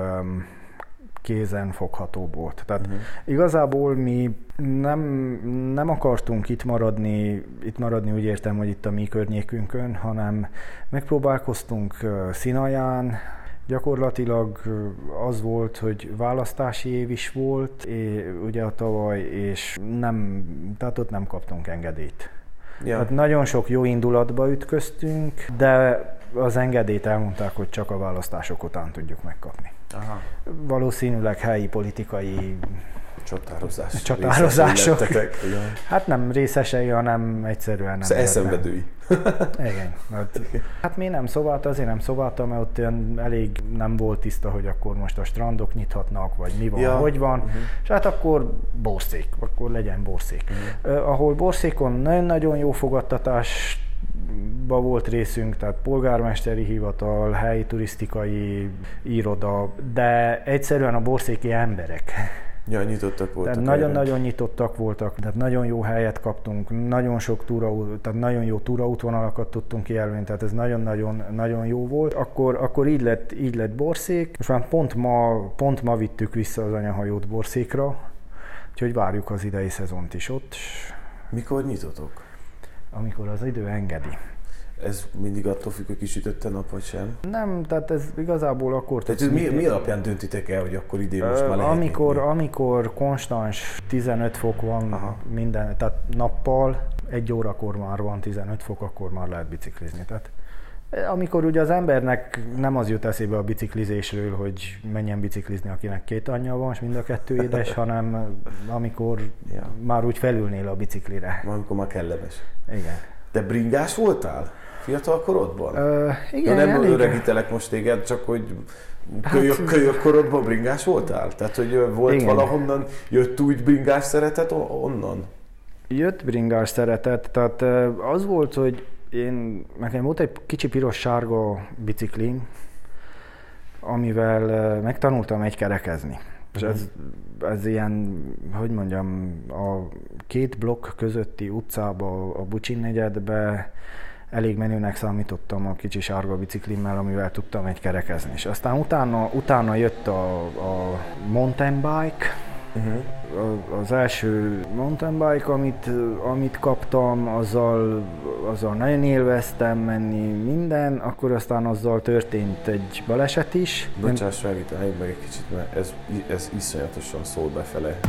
D: kézen fogható volt. Tehát uh-huh. igazából mi nem, nem akartunk itt maradni, itt maradni úgy értem, hogy itt a mi környékünkön, hanem megpróbálkoztunk Színaján, Gyakorlatilag az volt, hogy választási év is volt, ugye a tavaly, és nem, tehát ott nem kaptunk engedélyt. Ja. Hát nagyon sok jó indulatba ütköztünk, de az engedélyt elmondták, hogy csak a választások után tudjuk megkapni. Aha. Valószínűleg helyi politikai
C: Csatározás.
D: Csatározások. Hát nem részesei, hanem egyszerűen nem.
C: Szóval elszenvedői.
D: Igen. Hát, hát mi nem szobálta, azért nem szobálta, mert ott olyan elég nem volt tiszta, hogy akkor most a strandok nyithatnak, vagy mi van, ja. hogy van. Uh-huh. És hát akkor borszék, akkor legyen borszék. Uh-huh. Uh, ahol borszékon nagyon-nagyon jó fogadtatás ba volt részünk, tehát polgármesteri hivatal, helyi turisztikai iroda, de egyszerűen a borszéki emberek
C: Ja, nyitottak voltak.
D: Tehát nagyon-nagyon nyitottak voltak, tehát nagyon jó helyet kaptunk, nagyon sok túra, tehát nagyon jó túraútvonalakat tudtunk kijelölni, tehát ez nagyon-nagyon nagyon jó volt. Akkor, akkor így, lett, így lett Borszék, és már pont ma, pont ma vittük vissza az anyahajót Borszékra, úgyhogy várjuk az idei szezont is ott.
C: Mikor nyitotok?
D: Amikor az idő engedi.
C: Ez mindig attól függ, hogy kisütött a nap, vagy sem?
D: Nem, tehát ez igazából akkor...
C: Tehát ez mi, mi alapján döntitek el, hogy akkor idén most már lehet
D: amikor, amikor konstans 15 fok van Aha. minden, tehát nappal, egy órakor már van 15 fok, akkor már lehet biciklizni. Tehát amikor ugye az embernek nem az jut eszébe a biciklizésről, hogy menjen biciklizni, akinek két anyja van, és mind a kettő édes, hanem amikor ja. már úgy felülnél a biciklire.
C: Amikor már kellemes.
D: Igen.
C: De bringás voltál? Fiatal korodban?
D: Uh, igen,
C: ja, nem elég... öregítelek most téged, csak hogy kölyök, hát, kölyök korodban bringás voltál? Tehát, hogy volt igen. valahonnan, jött úgy bringás szeretet onnan?
D: Jött bringás szeretet, tehát az volt, hogy én, nekem volt egy kicsi piros-sárga biciklim, amivel megtanultam egy kerekezni. És ez, ez ilyen, hogy mondjam, a két blokk közötti utcába, a Bucsin negyedbe elég menőnek számítottam a kicsi sárga biciklimmel, amivel tudtam egy kerekezni. És aztán utána, utána jött a, a mountain bike, Uh-huh. Az első mountain bike, amit, amit kaptam, azzal, azzal nagyon élveztem menni minden, akkor aztán azzal történt egy baleset is.
C: Bocsáss meg itt meg egy kicsit, mert ez, ez iszonyatosan szól befele.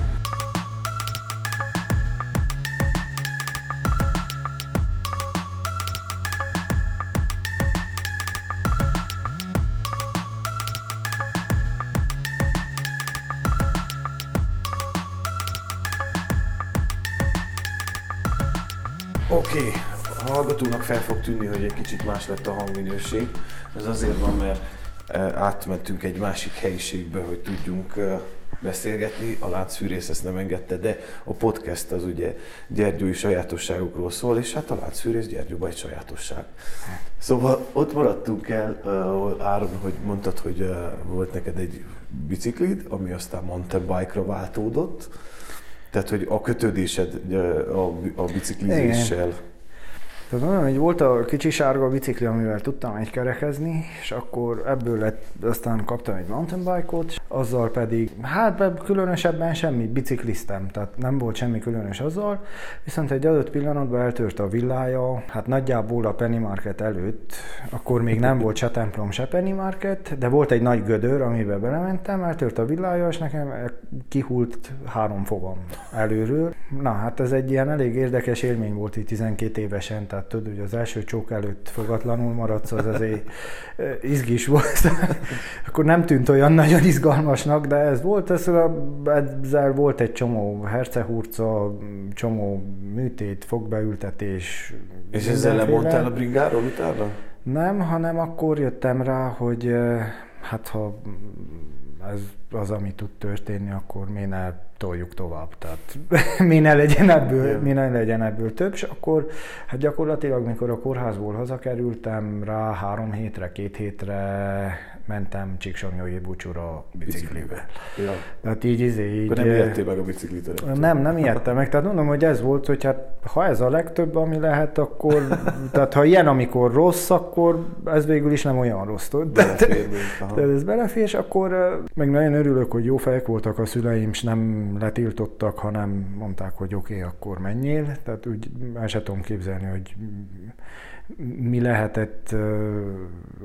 C: Oké, okay. a hallgatónak fel fog tűnni, hogy egy kicsit más lett a hangminőség. Ez azért van, mert e, átmentünk egy másik helyiségbe, hogy tudjunk e, beszélgetni. A láncfűrész ezt nem engedte, de a podcast az ugye gyergyói sajátosságokról szól, és hát a láncfűrész Gyergyóban egy sajátosság. Szóval ott maradtunk el, uh, Áron, hogy mondtad, hogy volt neked egy biciklid, ami aztán mountain bike-ra váltódott. Tehát, hogy a kötődésed a, a bicikliséssel. Igen.
D: Mondom, hogy volt a kicsi sárga bicikli, amivel tudtam egykerekezni, és akkor ebből lett, aztán kaptam egy mountain bike-ot, azzal pedig, hát különösebben semmi, bicikliztem, tehát nem volt semmi különös azzal, viszont egy adott pillanatban eltört a villája, hát nagyjából a Penny Market előtt, akkor még nem volt se templom, se Penny Market, de volt egy nagy gödör, amiben belementem, eltört a villája, és nekem kihult három fogam előről. Na, hát ez egy ilyen elég érdekes élmény volt itt 12 évesen, tehát tudod, hogy az első csók előtt fogatlanul maradsz, az azért izgis volt. Akkor nem tűnt olyan nagyon izgalmasnak, de ez volt, ez, ezzel volt egy csomó hercehurca, csomó műtét, fogbeültetés.
C: És ezzel lemondtál a bringáról utána?
D: Nem, hanem akkor jöttem rá, hogy hát ha ez az, ami tud történni, akkor mi ne toljuk tovább. Tehát mi ne legyen ebből, mi ne legyen ebből több, és akkor hát gyakorlatilag, mikor a kórházból hazakerültem, rá három hétre, két hétre mentem Csíksomjói búcsúra biciklivel. Ja. Tehát így, izé, így...
C: Akkor nem ijedtél meg a biciklit?
D: Nem, nem ijedtem meg. Tehát mondom, hogy ez volt, hogy hát ha ez a legtöbb, ami lehet, akkor... tehát ha ilyen, amikor rossz, akkor ez végül is nem olyan rossz. Tehát, tehát ez belefér, és akkor meg nagyon örülök, hogy jó fejek voltak a szüleim, és nem letiltottak, hanem mondták, hogy oké, okay, akkor menjél. Tehát úgy el sem tudom képzelni, hogy mi lehetett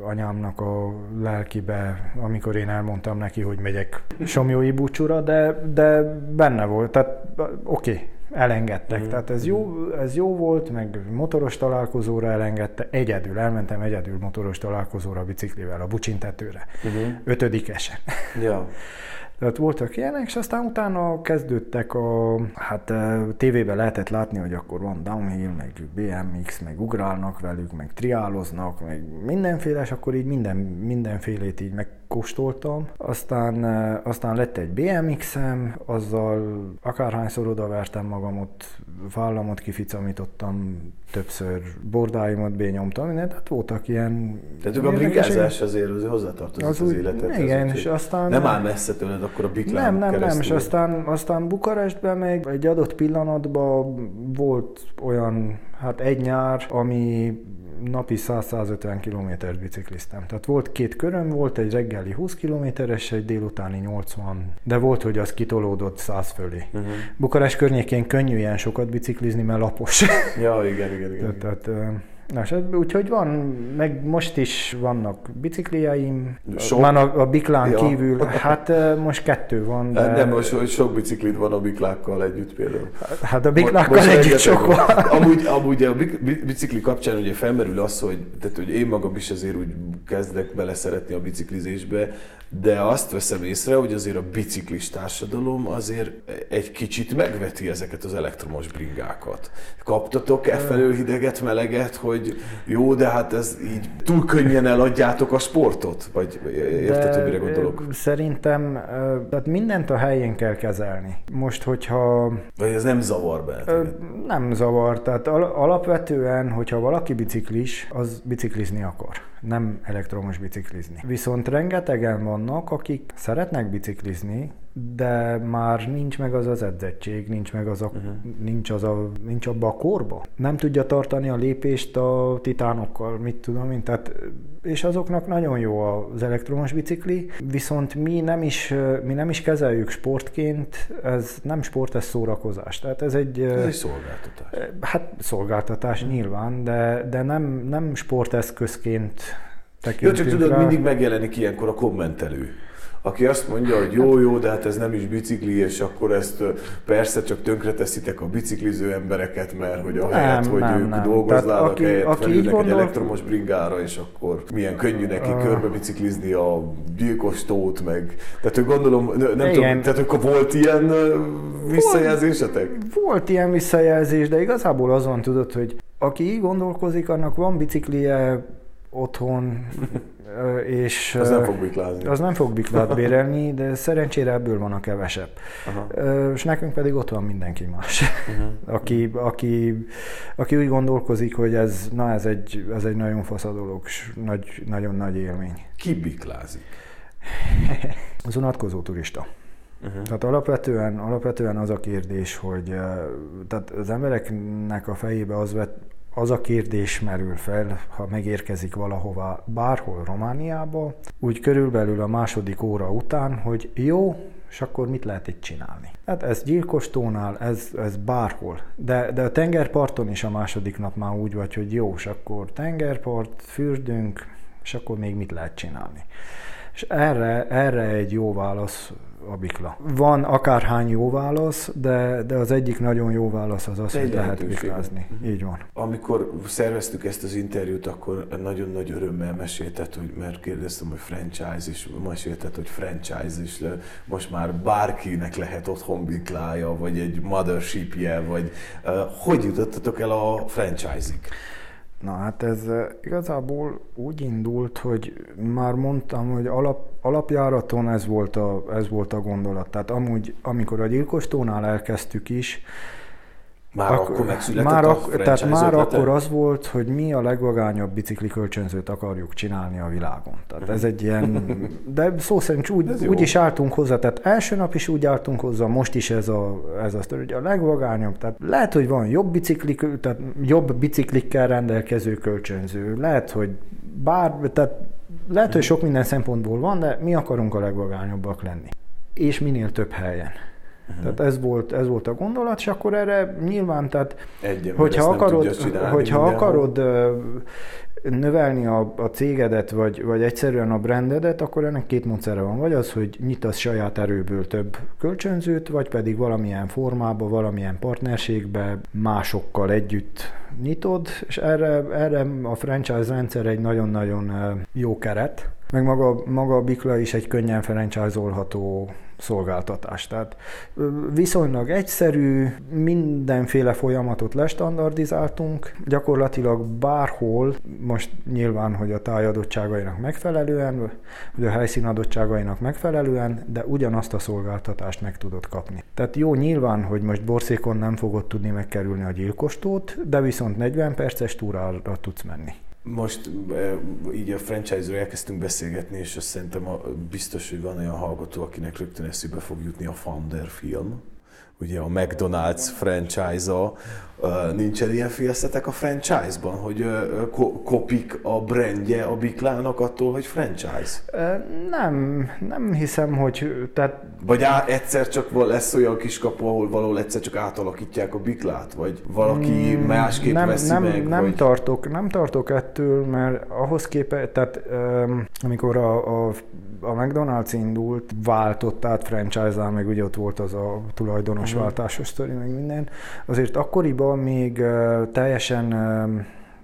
D: anyámnak a lelkibe, amikor én elmondtam neki, hogy megyek Somjói búcsúra, de, de benne volt, tehát oké, okay, elengedtek. Mm. Tehát ez jó, ez jó volt, meg motoros találkozóra elengedte, egyedül, elmentem egyedül motoros találkozóra biciklivel, a bucsintetőre, mm-hmm. ötödikesen. Ja. Tehát voltak ilyenek, és aztán utána kezdődtek a, hát tévében lehetett látni, hogy akkor van downhill, meg BMX, meg ugrálnak velük, meg triáloznak, meg mindenféle, és akkor így minden, mindenfélét így megkóstoltam. Aztán, aztán lett egy BMX-em, azzal akárhányszor odavertem magamot, vállamot kificamítottam, többször bordáimat benyomtam, minden, tehát voltak ilyen...
C: Tehát a brigázás azért, azért hozzátartozik az, az életet.
D: Igen, és aztán...
C: Nem áll messze tőled akkor a Biklán
D: Nem, nem,
C: keresztül.
D: nem, és aztán, aztán Bukarestben meg egy adott pillanatban volt olyan, hát egy nyár, ami napi 100-150 kilométert bicikliztem. Tehát volt két köröm, volt egy reggeli 20 kilométeres, egy délutáni 80, de volt, hogy az kitolódott 100 fölé. Uh-huh. Bukarest környékén könnyű ilyen sokat biciklizni, mert lapos.
C: Ja, igen, igen, igen.
D: tehát, tehát Na, és úgyhogy van, meg most is vannak bicikliaim, sok? már a, a biklán ja. kívül, hát most kettő van.
C: De... Nem, most sok biciklid van a biklákkal együtt például.
D: Hát a biklákkal most együtt sok van.
C: Amúgy, amúgy a bicikli kapcsán ugye felmerül az, hogy, tehát, hogy én magam is azért úgy kezdek beleszeretni a biciklizésbe, de azt veszem észre, hogy azért a biciklis társadalom azért egy kicsit megveti ezeket az elektromos bringákat. Kaptatok-e felől hideget, meleget, hogy jó, de hát ez így túl könnyen eladjátok a sportot? Vagy érted, hogy mire gondolok?
D: Szerintem tehát mindent a helyén kell kezelni. Most, hogyha...
C: Vagy ez nem zavar be?
D: Nem zavar. Tehát alapvetően, hogyha valaki biciklis, az biciklizni akar nem elektromos biciklizni. Viszont rengetegen vannak, akik szeretnek biciklizni, de már nincs meg az az edzettség, nincs meg az a, uh-huh. nincs, az a, nincs abba a korba. Nem tudja tartani a lépést a titánokkal, mit tudom én, tehát, és azoknak nagyon jó az elektromos bicikli, viszont mi nem is, mi nem is kezeljük sportként, ez nem sport, ez szórakozás. Tehát ez egy...
C: Ez egy szolgáltatás.
D: Hát szolgáltatás uh-huh. nyilván, de, de nem, nem sporteszközként
C: tekintünk Jó, csak tudod, rá. mindig megjelenik ilyenkor a kommentelő aki azt mondja, hogy jó, jó, de hát ez nem is bicikli, és akkor ezt persze csak tönkreteszitek a bicikliző embereket, mert hogy ahelyett, nem, hogy nem, ők nem. dolgoznának, aki, helyett aki felülnek gondol... egy elektromos bringára, és akkor milyen könnyű neki uh... körbe biciklizni a gyilkos tót, meg... Tehát, hogy gondolom, nem Igen. tudom, tehát akkor volt ilyen visszajelzésetek?
D: Volt, volt ilyen visszajelzés, de igazából azon tudod, hogy aki így gondolkozik, annak van biciklije, otthon, és...
C: Az nem fog biklázni.
D: Az nem fog biklát bérelni, de szerencsére ebből van a kevesebb. Aha. És nekünk pedig ott van mindenki más, uh-huh. aki, aki, aki úgy gondolkozik, hogy ez, na ez egy, ez egy nagyon fasz a dolog, és nagy, nagyon nagy élmény.
C: Ki biklázik?
D: az unatkozó turista. Uh-huh. Tehát alapvetően, alapvetően az a kérdés, hogy tehát az embereknek a fejébe az vet, az a kérdés merül fel, ha megérkezik valahova, bárhol Romániába, úgy körülbelül a második óra után, hogy jó, és akkor mit lehet itt csinálni? Hát ez gyilkostónál, ez, ez bárhol. De, de a tengerparton is a második nap már úgy vagy, hogy jó, és akkor tengerpart, fürdünk, és akkor még mit lehet csinálni? És erre, erre egy jó válasz a bikla. Van akárhány jó válasz, de, de az egyik nagyon jó válasz az az, hogy lehet biklázni. Így van.
C: Amikor szerveztük ezt az interjút, akkor nagyon nagy örömmel meséltet, hogy mert kérdeztem, hogy franchise is, meséltet, hogy franchise is, most már bárkinek lehet otthon biklája, vagy egy mothershipje, vagy uh, hogy jutottatok el a franchise-ig?
D: Na hát ez igazából úgy indult, hogy már mondtam, hogy alap, alapjáraton ez volt, a, ez volt a gondolat. Tehát amúgy, amikor a gyilkostónál elkezdtük is,
C: már Ak- akkor megszületett már a ak-
D: Tehát már ötlete? akkor az volt, hogy mi a legvagányabb bicikli kölcsönzőt akarjuk csinálni a világon. Tehát uh-huh. ez egy ilyen, de szó szerint úgy, úgy is álltunk hozzá, tehát első nap is úgy álltunk hozzá, most is ez a, ez a sztori, a legvagányabb. Tehát lehet, hogy van jobb bicikli, tehát jobb biciklikkel rendelkező kölcsönző, lehet, hogy bár, tehát lehet, hogy sok minden szempontból van, de mi akarunk a legvagányabbak lenni. És minél több helyen Uh-huh. Tehát ez volt, ez volt a gondolat, és akkor erre nyilván, tehát
C: Egy
D: hogyha akarod, hogyha akarod növelni a, a cégedet, vagy, vagy egyszerűen a brandedet, akkor ennek két módszere van. Vagy az, hogy nyitasz saját erőből több kölcsönzőt, vagy pedig valamilyen formába, valamilyen partnerségbe másokkal együtt nyitod, és erre, erre a franchise rendszer egy nagyon-nagyon jó keret. Meg maga, maga a Bikla is egy könnyen franchise-olható szolgáltatás. Tehát viszonylag egyszerű, mindenféle folyamatot lestandardizáltunk, gyakorlatilag bárhol, most nyilván, hogy a tájadottságainak megfelelően, vagy a helyszín adottságainak megfelelően, de ugyanazt a szolgáltatást meg tudod kapni. Tehát jó nyilván, hogy most borszékon nem fogod tudni megkerülni a gyilkostót, de viszont 40 perces túrára tudsz menni.
C: Most így a franchise-ról elkezdtünk beszélgetni, és azt szerintem a, biztos, hogy van olyan hallgató, akinek rögtön eszébe fog jutni a Founder film, ugye a McDonald's franchise-a, nincsen ilyen félszetek a franchise-ban, hogy kopik a brandje a Biklának attól, hogy franchise?
D: Nem, nem hiszem, hogy... Tehát...
C: Vagy á, egyszer csak lesz olyan kis kapu, ahol valahol egyszer csak átalakítják a Biklát, vagy valaki mm, másképp
D: nem,
C: veszi
D: nem,
C: meg?
D: Nem,
C: vagy...
D: tartok, nem tartok ettől, mert ahhoz képest, tehát um, amikor a, a a McDonald's indult, váltott át franchise meg ugye ott volt az a tulajdonos uh-huh. váltásos sztori, meg minden. Azért akkoriban még teljesen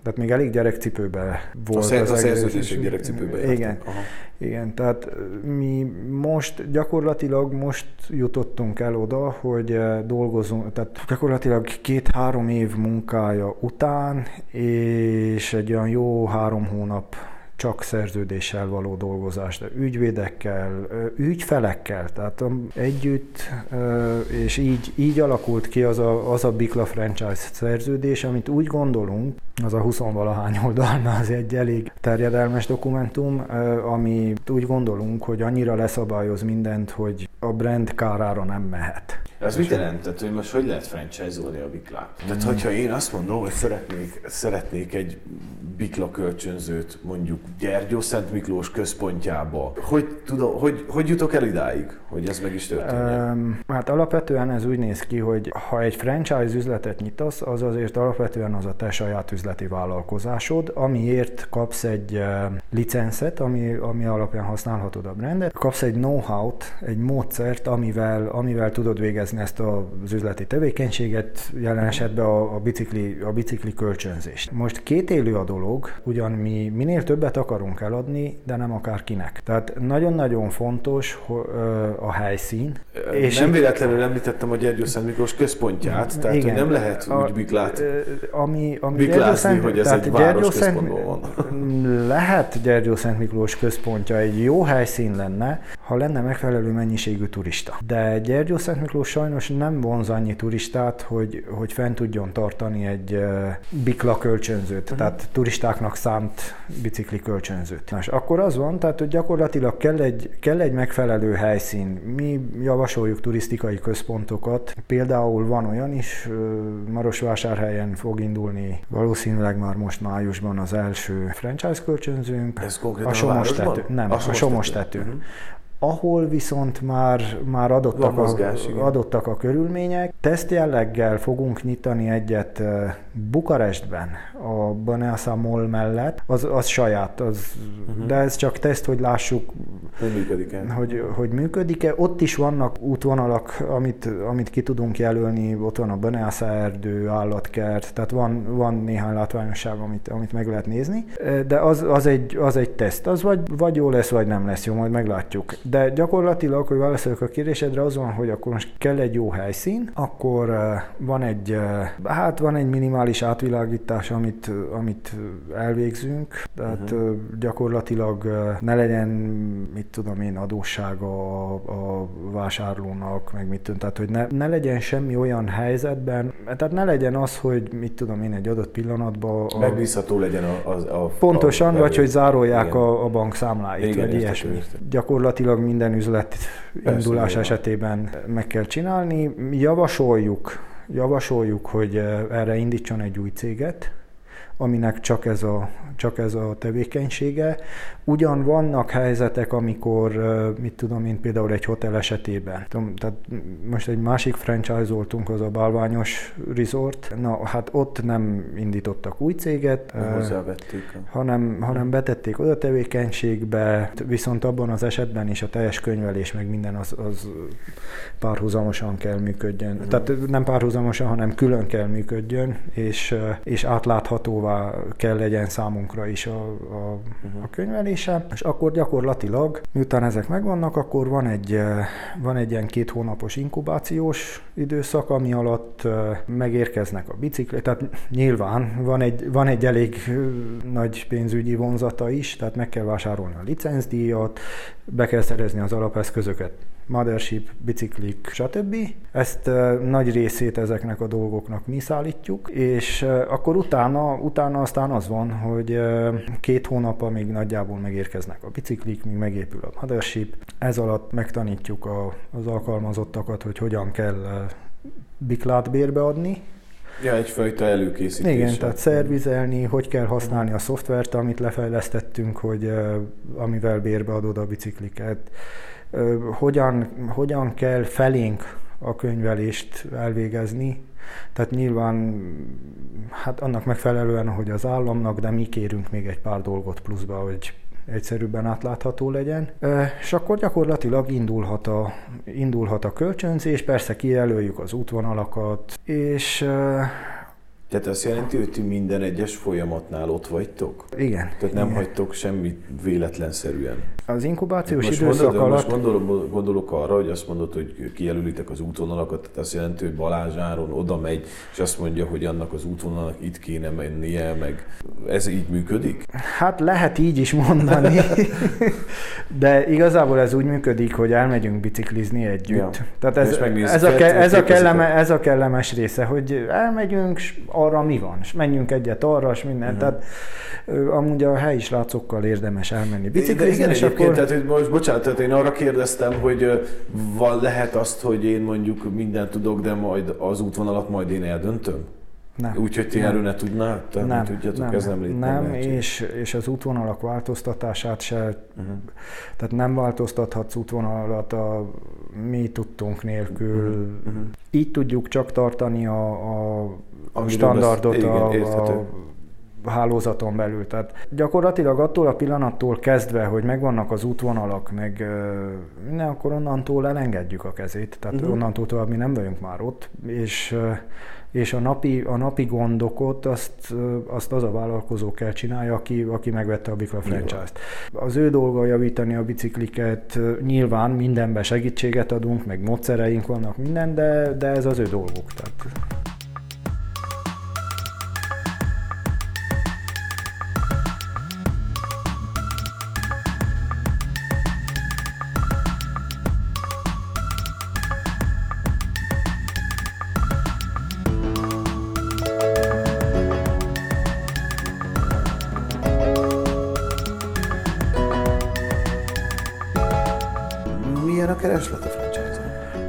D: tehát még elég gyerekcipőben volt. A,
C: szer- az a szerződések gyerekcipőben
D: Igen, Aha. igen, tehát mi most gyakorlatilag most jutottunk el oda, hogy dolgozunk, tehát gyakorlatilag két-három év munkája után, és egy olyan jó három hónap csak szerződéssel való dolgozás, de ügyvédekkel, ügyfelekkel, tehát együtt, és így, így alakult ki az a, az a Bikla franchise szerződés, amit úgy gondolunk, az a 20 valahány oldal, az egy elég terjedelmes dokumentum, ami úgy gondolunk, hogy annyira leszabályoz mindent, hogy a brand kárára nem mehet.
C: Ez mit jelent? Tehát, hogy most hogy lehet franchise-olni a Biklát? Tehát, hmm. hogyha én azt mondom, hogy szeretnék, szeretnék egy Bikla kölcsönzőt mondjuk Gyergyó Szent Miklós központjába, hogy, tudom, hogy, hogy jutok el idáig, hogy ez meg is történjen? Um,
D: hát alapvetően ez úgy néz ki, hogy ha egy franchise üzletet nyitasz, az azért alapvetően az a te saját üzleti vállalkozásod, amiért kapsz egy licenszet, ami, ami alapján használhatod a brandet, kapsz egy know-how-t, egy módszert, amivel, amivel tudod végezni ezt az üzleti tevékenységet, jelen esetben a, a, bicikli, a bicikli kölcsönzést. Most két élő a dolog, ugyan mi minél többet akarunk eladni, de nem akár kinek. Tehát nagyon-nagyon fontos a helyszín.
C: És nem véletlenül említettem a Gyergyó Szent Miklós központját, tehát igen, nem lehet úgy biklát, ami, ami biklázni, hogy ez egy város központban van.
D: Lehet Gyergyó Szent Miklós központja egy jó helyszín lenne, ha lenne megfelelő mennyiségű turista. De Gyergyó Szent Miklós sajnos nem vonz annyi turistát, hogy, hogy fent tudjon tartani egy bikla kölcsönzőt, uh-huh. tehát turistáknak szánt bicikli kölcsönzőt. És akkor az van, tehát hogy gyakorlatilag kell egy, kell egy megfelelő helyszín. Mi javasoljuk turisztikai központokat, például van olyan is, Marosvásárhelyen fog indulni valószínűleg már most májusban az első franchise kölcsönzőnk.
C: Ez konkrétan a Somos tető.
D: Nem, a Somos tető. Uh-huh ahol viszont már, már adottak, mozgás, a, adottak a körülmények. Teszt jelleggel fogunk nyitani egyet Bukarestben, a Baneasa Mall mellett, az, az saját, az, uh-huh. de ez csak teszt, hogy lássuk,
C: hogy működik-e.
D: Hogy, hogy működik-e. Ott is vannak útvonalak, amit, amit ki tudunk jelölni, ott van a Baneasa erdő, állatkert, tehát van, van néhány látványosság, amit, amit meg lehet nézni, de az, az, egy, az egy teszt, az vagy, vagy jó lesz, vagy nem lesz jó, majd meglátjuk. De gyakorlatilag, hogy válaszoljuk a kérdésedre, az van, hogy akkor most kell egy jó helyszín, akkor van egy, hát van egy minimális átvilágítás, amit, amit elvégzünk, tehát uh-huh. gyakorlatilag ne legyen, mit tudom én, adóssága a, a vásárlónak, meg mit tudom, tehát hogy ne, ne legyen semmi olyan helyzetben, tehát ne legyen az, hogy mit tudom én, egy adott pillanatban...
C: A, Megbízható legyen a, a, a
D: Pontosan, a, vagy hogy zárolják a, a bankszámláit, igen, vagy ilyesmi. Gyakorlatilag gyakorlatilag minden üzlet indulás Persze, esetében meg kell csinálni. Javasoljuk, javasoljuk, hogy erre indítson egy új céget, aminek csak ez a, csak ez a tevékenysége. Ugyan vannak helyzetek, amikor, mit tudom én, például egy hotel esetében. Tudom, tehát most egy másik franchise-oltunk, az a Bálványos Resort. Na, hát ott nem indítottak új céget,
C: Hozzávették.
D: hanem, hanem betették oda tevékenységbe, viszont abban az esetben is a teljes könyvelés, meg minden az, az párhuzamosan kell működjön. Uh-huh. Tehát nem párhuzamosan, hanem külön kell működjön, és, és átláthatóvá kell legyen számunkra is a, a, uh-huh. a könyvelése. És akkor gyakorlatilag, miután ezek megvannak, akkor van egy, van egy ilyen két hónapos inkubációs időszak, ami alatt megérkeznek a bicikli, tehát nyilván van egy, van egy elég nagy pénzügyi vonzata is, tehát meg kell vásárolni a licencdíjat, be kell szerezni az alapeszközöket, mothership, biciklik, stb. Ezt nagy részét ezeknek a dolgoknak mi szállítjuk, és akkor utána, utána aztán az van, hogy két hónap, amíg nagyjából megérkeznek a biciklik, míg megépül a mothership. Ez alatt megtanítjuk a, az alkalmazottakat, hogy hogyan kell biklát bérbe adni,
C: Ja, egyfajta előkészítés.
D: Igen, tehát szervizelni, hogy kell használni a szoftvert, amit lefejlesztettünk, hogy amivel bérbeadod a bicikliket, hogyan, hogyan kell felénk a könyvelést elvégezni, tehát nyilván hát annak megfelelően, hogy az államnak, de mi kérünk még egy pár dolgot pluszba, hogy egyszerűbben átlátható legyen. És akkor gyakorlatilag indulhat a, indulhat a kölcsönzés, persze kijelöljük az útvonalakat, és
C: tehát azt jelenti, hogy ti minden egyes folyamatnál ott vagytok?
D: Igen.
C: Tehát nem
D: igen.
C: hagytok semmit véletlenszerűen?
D: Az inkubációs
C: most
D: időszak
C: mondod,
D: alatt...
C: Most gondolok, gondolok arra, hogy azt mondod, hogy kijelölitek az útvonalakat, tehát azt jelenti, hogy Balázs Áron oda megy, és azt mondja, hogy annak az útvonalnak itt kéne mennie, meg ez így működik?
D: Hát lehet így is mondani, de igazából ez úgy működik, hogy elmegyünk biciklizni együtt. Ja. Tehát ez, ez, a, ez, a kelleme, ez a kellemes része, hogy elmegyünk, arra mi van, és menjünk egyet arra, és minden. Uh-huh. Tehát amúgy a helyi srácokkal érdemes elmenni biciklizni,
C: igen, és akkor... Tehát, hogy most, bocsánat, tehát én arra kérdeztem, hogy van, lehet azt, hogy én mondjuk mindent tudok, de majd az útvonalat majd én eldöntöm?
D: Nem.
C: Úgyhogy ti erről ne tudnátok,
D: nem,
C: tudjátok,
D: nem,
C: ez nem
D: Nem, nem és, és az útvonalak változtatását se, uh-huh. tehát nem változtathatsz útvonalat a mi tudtunk nélkül. Uh-huh. Így tudjuk csak tartani a, a a standardot igen, a, a hálózaton belül. Tehát gyakorlatilag attól a pillanattól kezdve, hogy megvannak az útvonalak, meg ne, akkor onnantól elengedjük a kezét. Tehát uh-huh. onnantól tovább mi nem vagyunk már ott, és és a napi, a napi gondokot azt, azt az a vállalkozó kell csinálja, aki, aki megvette a Bikla franchise-t. Az ő dolga javítani a bicikliket, nyilván mindenben segítséget adunk, meg módszereink vannak, minden, de, de ez az ő dolguk. Tehát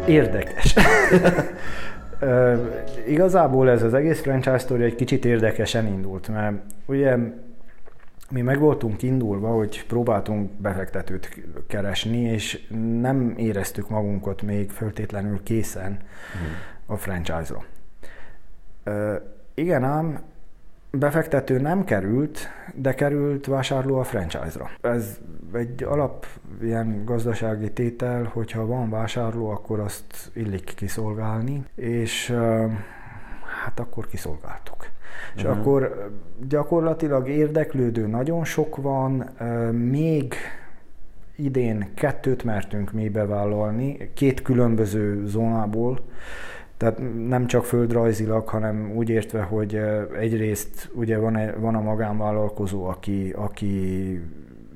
D: Érdekes. Igazából ez az egész franchise story egy kicsit érdekesen indult, mert ugye mi meg voltunk indulva, hogy próbáltunk befektetőt keresni, és nem éreztük magunkat még föltétlenül készen hmm. a franchise-ra. Igen ám, befektető nem került, de került vásárló a franchise-ra. Ez egy alap ilyen gazdasági tétel, hogyha van vásárló, akkor azt illik kiszolgálni, és hát akkor kiszolgáltuk. Uh-huh. És mhm. akkor gyakorlatilag érdeklődő nagyon sok van, még idén kettőt mertünk mi bevállalni, két különböző zónából, tehát nem csak földrajzilag, hanem úgy értve, hogy egyrészt ugye van, van a magánvállalkozó, aki, aki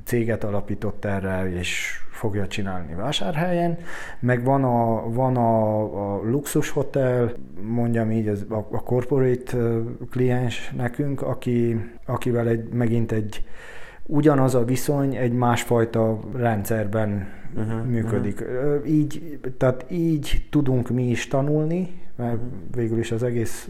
D: céget alapított erre, és fogja csinálni vásárhelyen, meg van a, van a, a luxus hotel, mondjam így, ez a, a corporate kliens nekünk, aki, akivel egy, megint egy ugyanaz a viszony egy másfajta rendszerben uh-huh, működik. Uh-huh. Így, tehát így tudunk mi is tanulni, mert végül is az egész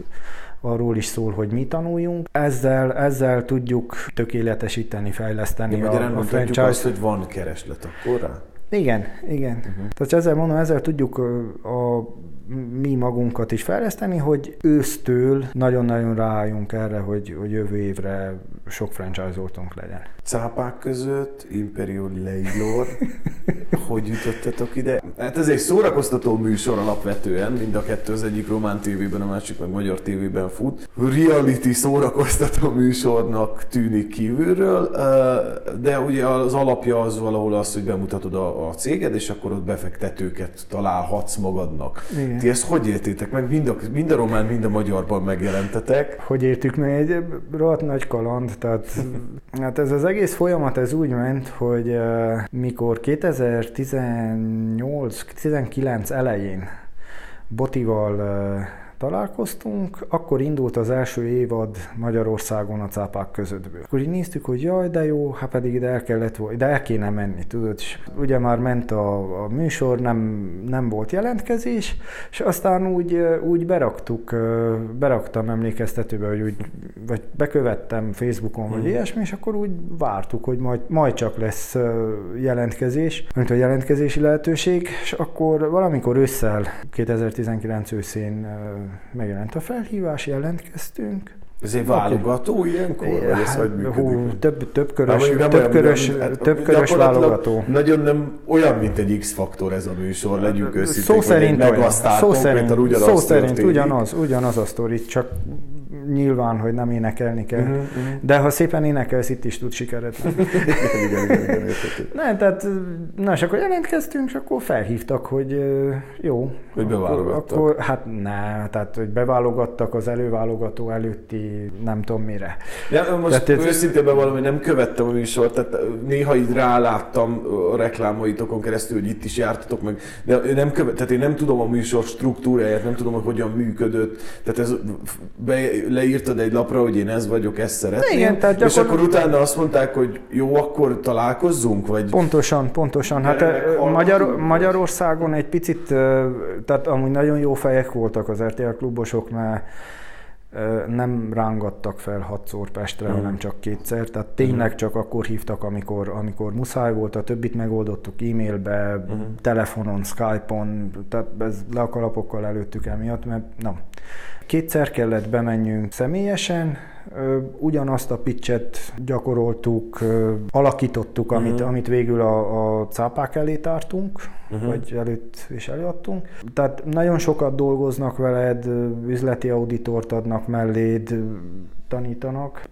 D: arról is szól, hogy mi tanuljunk. Ezzel, ezzel tudjuk tökéletesíteni, fejleszteni
C: Ja,
D: a, a franchise.
C: azt, hogy van kereslet akkor rá?
D: Igen, igen. Uh-huh. Tehát ezzel mondom, ezzel tudjuk a, mi magunkat is fejleszteni, hogy ősztől nagyon-nagyon ráálljunk erre, hogy, hogy jövő évre sok franchise-oltunk legyen.
C: Cápák között, Imperial Leilor, hogy jutottatok ide? Hát ez egy szórakoztató műsor alapvetően, mind a kettő az egyik román tévében, a másik meg magyar tévében fut. Reality szórakoztató műsornak tűnik kívülről, de ugye az alapja az valahol az, hogy bemutatod a, a céged, és akkor ott befektetőket találhatsz magadnak.
D: Igen.
C: Ti ezt hogy értétek meg? Mind a, mind a román, mind a magyarban megjelentetek.
D: Hogy értük meg egy rohadt nagy kaland, tehát hát ez az egész folyamat ez úgy ment, hogy uh, mikor 2018-19 elején Botival uh, találkoztunk, akkor indult az első évad Magyarországon a cápák közöttből. Akkor így néztük, hogy jaj, de jó, hát pedig ide el kellett volna, ide el kéne menni, tudod, és ugye már ment a, a műsor, nem, nem volt jelentkezés, és aztán úgy, úgy beraktuk, beraktam emlékeztetőbe, hogy úgy, vagy bekövettem Facebookon, vagy ilyesmi, és akkor úgy vártuk, hogy majd, majd csak lesz jelentkezés, mint a jelentkezési lehetőség, és akkor valamikor ősszel, 2019 őszén megjelent a felhívás, jelentkeztünk.
C: Ez egy válogató ilyenkor? Vagy ez
D: Hát,
C: hogy működik?
D: hú, több, több
C: Hát
D: körös,
C: nem
D: több
C: olyan,
D: körös,
C: mint- hát
D: több körös válogató.
C: Nagyon nem olyan, mint egy X-faktor ez a műsor, legyünk őszinték.
D: Szó szerint olyan. Szó szerint,
C: ugyanaz
D: szó szerint ugyanaz, ugyanaz a sztori, csak nyilván, hogy nem énekelni kell.
C: Mhm,
D: De ha szépen énekelsz, itt is tud sikeret lenni.
C: igen, igen, igen.
D: Nem, tehát, na és akkor jelentkeztünk, és akkor felhívtak, hogy jó.
C: Hogy beválogattak.
D: akkor, hát ne, tehát, hogy beválogattak az előválogató előtti nem tudom mire.
C: Ja, most
D: Tehát
C: őszintén bevallom, hogy nem követtem a műsort, tehát néha így ráláttam a reklámaitokon keresztül, hogy itt is jártatok meg, de nem, követ, tehát én nem tudom a műsor struktúráját, nem tudom, hogy hogyan működött, tehát ez be, leírtad egy lapra, hogy én ez vagyok, ezt szeretném,
D: Igen, tehát
C: és
D: gyakorlatilag-
C: akkor utána azt mondták, hogy jó, akkor találkozzunk, vagy
D: Pontosan, pontosan. Hát Magyar? Magyarországon egy picit, tehát amúgy nagyon jó fejek voltak az RTL klubosok, mert nem rángattak fel hatszor Pestre,
C: Mhm.
D: hanem csak kétszer. Tehát tényleg csak akkor hívtak, amikor, amikor muszáj volt, a többit megoldottuk e-mailbe,
C: Mhm.
D: telefonon, Skype-on, tehát ez le a kalapokkal előttük emiatt, mert nem. Kétszer kellett bemenjünk személyesen, ugyanazt a pitchet gyakoroltuk, alakítottuk, amit,
C: Mhm.
D: amit végül a, a cápák elé tártunk,
C: Mhm.
D: vagy előtt is előadtunk. Tehát nagyon sokat dolgoznak veled, üzleti auditort adnak melléd, tanítanak,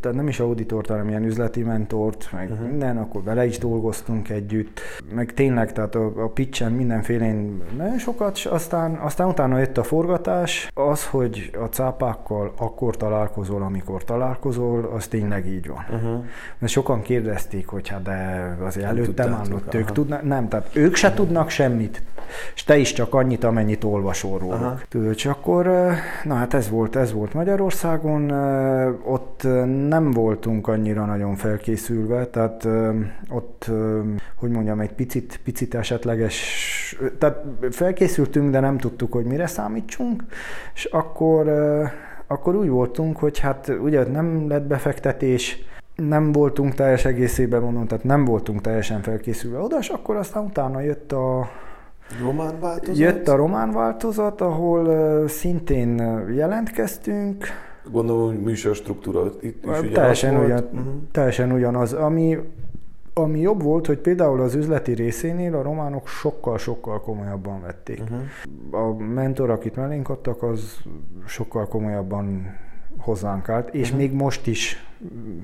D: tehát nem is auditort, hanem ilyen üzleti mentort, meg uh-huh. minden, akkor vele is dolgoztunk együtt, meg tényleg, tehát a, a pitchen mindenfélén nagyon sokat, és aztán, aztán utána jött a forgatás, az, hogy a cápákkal akkor találkozol, amikor találkozol, az tényleg így van. Uh-huh. Mert sokan kérdezték, hogy hát de azért
C: Nem
D: előttem állott, ők tudnak, nem, tehát ők se tudnak semmit, és te is csak annyit, amennyit olvasol róluk.
C: Aha.
D: Tudod, és akkor, na hát ez volt, ez volt Magyarországon, ott nem voltunk annyira nagyon felkészülve, tehát eh, ott, hogy mondjam, egy picit, picit esetleges, tehát felkészültünk, de nem tudtuk, hogy mire számítsunk, és akkor, akkor úgy voltunk, hogy hát ugye nem lett befektetés, nem voltunk teljes egészében mondom, tehát nem voltunk teljesen felkészülve oda, és akkor aztán utána jött a,
C: román változat?
D: Jött a román változat, ahol uh, szintén jelentkeztünk,
C: Gondolom, hogy műsor struktúra itt is
D: teljesen,
C: volt.
D: ugyan,
C: Mhm.
D: teljesen ugyanaz. Ami, ami jobb volt, hogy például az üzleti részénél a románok sokkal-sokkal komolyabban vették.
C: Mhm.
D: A mentor, akit mellénk adtak, az sokkal komolyabban hozzánk állt, és
C: Mhm.
D: még most is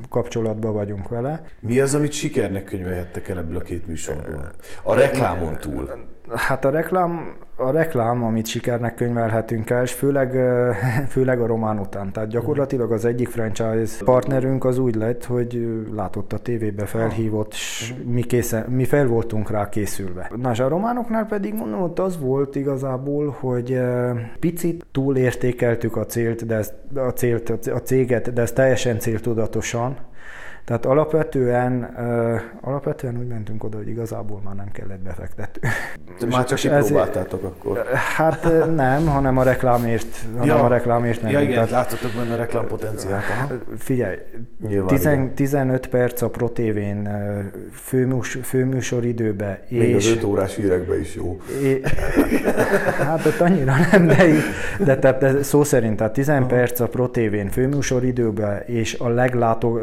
D: kapcsolatban vagyunk vele.
C: Mi az, amit sikernek könyvelhettek el ebből a két műsorból? A reklámon túl.
D: Hát a reklám, a reklám, amit sikernek könyvelhetünk el, és főleg, főleg a román után. Tehát gyakorlatilag az egyik franchise partnerünk az úgy lett, hogy látott a tévébe, felhívott, és mi, készen, mi fel voltunk rá készülve. Na és a románoknál pedig mondom, ott az volt igazából, hogy picit túlértékeltük a célt, de ezt, a, célt, a céget, de ez teljesen céltudatosan, Tehát alapvetően, alapvetően úgy mentünk oda, hogy igazából már nem kellett befektető.
C: Már csak kipróbáltátok akkor?
D: Hát nem, hanem a reklámért, hanem ja. a reklámért
C: nem. Ja igen, Tehát, látotok benne a reklámpotenciált.
D: Figyelj, tizen, 15 perc a ProTV-n főműs, főműsoridőbe.
C: Még és, az 5 órás hírekbe is jó.
D: É, hát ott annyira nem, de, de, de, de szó szerint, tehát 10 perc a ProTV-n főműsoridőbe, és a leglátó,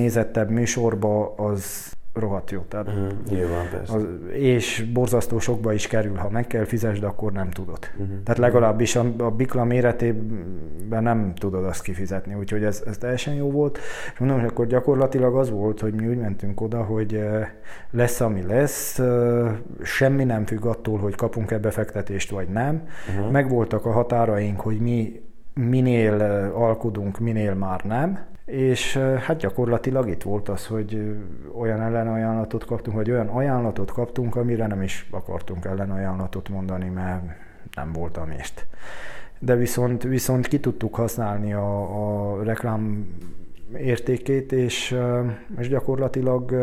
D: legnézettebb műsorba az rohadt jó. Tehát uh-huh,
C: nyilván, persze. Az,
D: és borzasztó sokba is kerül, ha meg kell fizesd, akkor nem tudod. Uh-huh. Tehát legalábbis a, a bikla méretében nem tudod azt kifizetni, úgyhogy ez, ez teljesen jó volt. És mondom, hogy akkor gyakorlatilag az volt, hogy mi úgy mentünk oda, hogy lesz, ami lesz, semmi nem függ attól, hogy kapunk-e befektetést, vagy nem. Uh-huh. Megvoltak a határaink, hogy mi minél alkudunk, minél már nem és hát gyakorlatilag itt volt az, hogy olyan ellenajánlatot kaptunk, vagy olyan ajánlatot kaptunk, amire nem is akartunk ellenajánlatot mondani, mert nem volt a mést. De viszont, viszont ki tudtuk használni a, a reklám értékét, és, és gyakorlatilag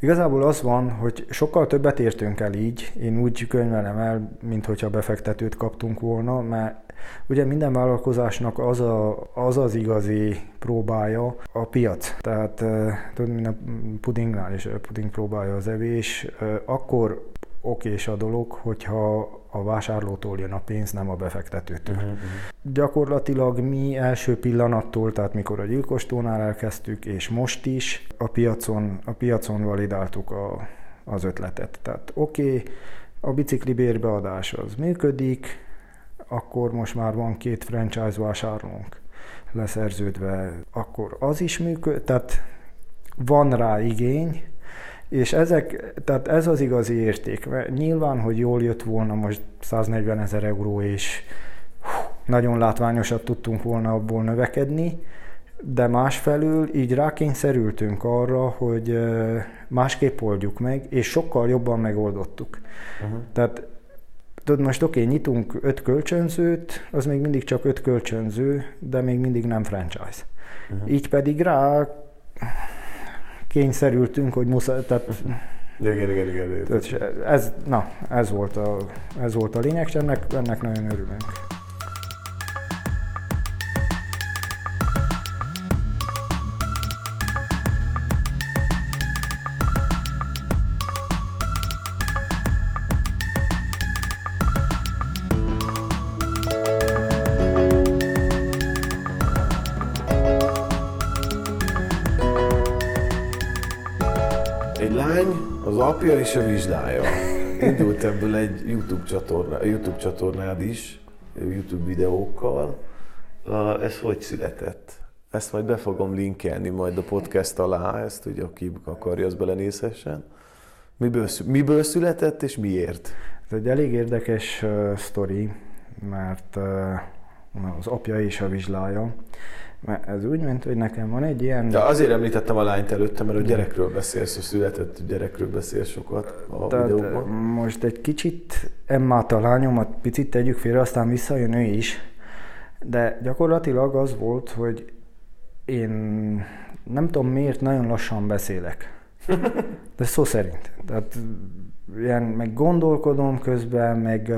D: igazából az van, hogy sokkal többet értünk el így, én úgy könyvelem el, mint hogyha befektetőt kaptunk volna, mert Ugye minden vállalkozásnak az, a, az az igazi próbája a piac. Tehát tudod, mint a pudingnál is puding próbálja az evés, akkor okés a dolog, hogyha a vásárlótól jön a pénz, nem a befektetőtől. Uh-huh. Gyakorlatilag mi első pillanattól, tehát mikor a gyilkostónál elkezdtük, és most is a piacon, a piacon validáltuk a, az ötletet. Tehát oké, okay, a bicikli bérbeadás az működik, akkor most már van két franchise vásárlónk leszerződve, akkor az is működik, tehát van rá igény, és ezek, tehát ez az igazi érték. Mert nyilván, hogy jól jött volna most 140 ezer euró, és nagyon látványosat tudtunk volna abból növekedni, de másfelől így rákényszerültünk arra, hogy másképp oldjuk meg, és sokkal jobban megoldottuk. Uh-huh. Tehát Tudod, most oké, okay, nyitunk öt kölcsönzőt, az még mindig csak öt kölcsönző, de még mindig nem franchise. Uh-huh. Így pedig rá kényszerültünk, hogy muszáj, tehát
C: igen, igen, igen,
D: igen. Ez, na, ez volt a, ez volt a lényeg, és ennek, ennek nagyon örülünk.
C: Apja és a vizslája. Indult ebből egy YouTube, csatorna, YouTube csatornád is, YouTube videókkal. Ez hogy született? Ezt majd be fogom linkelni majd a podcast alá, ezt ugye aki akarja, az belenézhessen. Miből, miből született és miért?
D: Ez egy elég érdekes uh, sztori, mert uh, az apja és a vizslája mert ez úgy ment, hogy nekem van egy ilyen...
C: De azért említettem a lányt előtte, mert a gyerekről beszélsz, a született gyerekről beszélsz sokat a Tehát videóban.
D: Most egy kicsit Emmát a lányomat picit tegyük félre, aztán visszajön ő is. De gyakorlatilag az volt, hogy én nem tudom miért nagyon lassan beszélek. De szó szerint. Tehát ilyen, meg gondolkodom közben, meg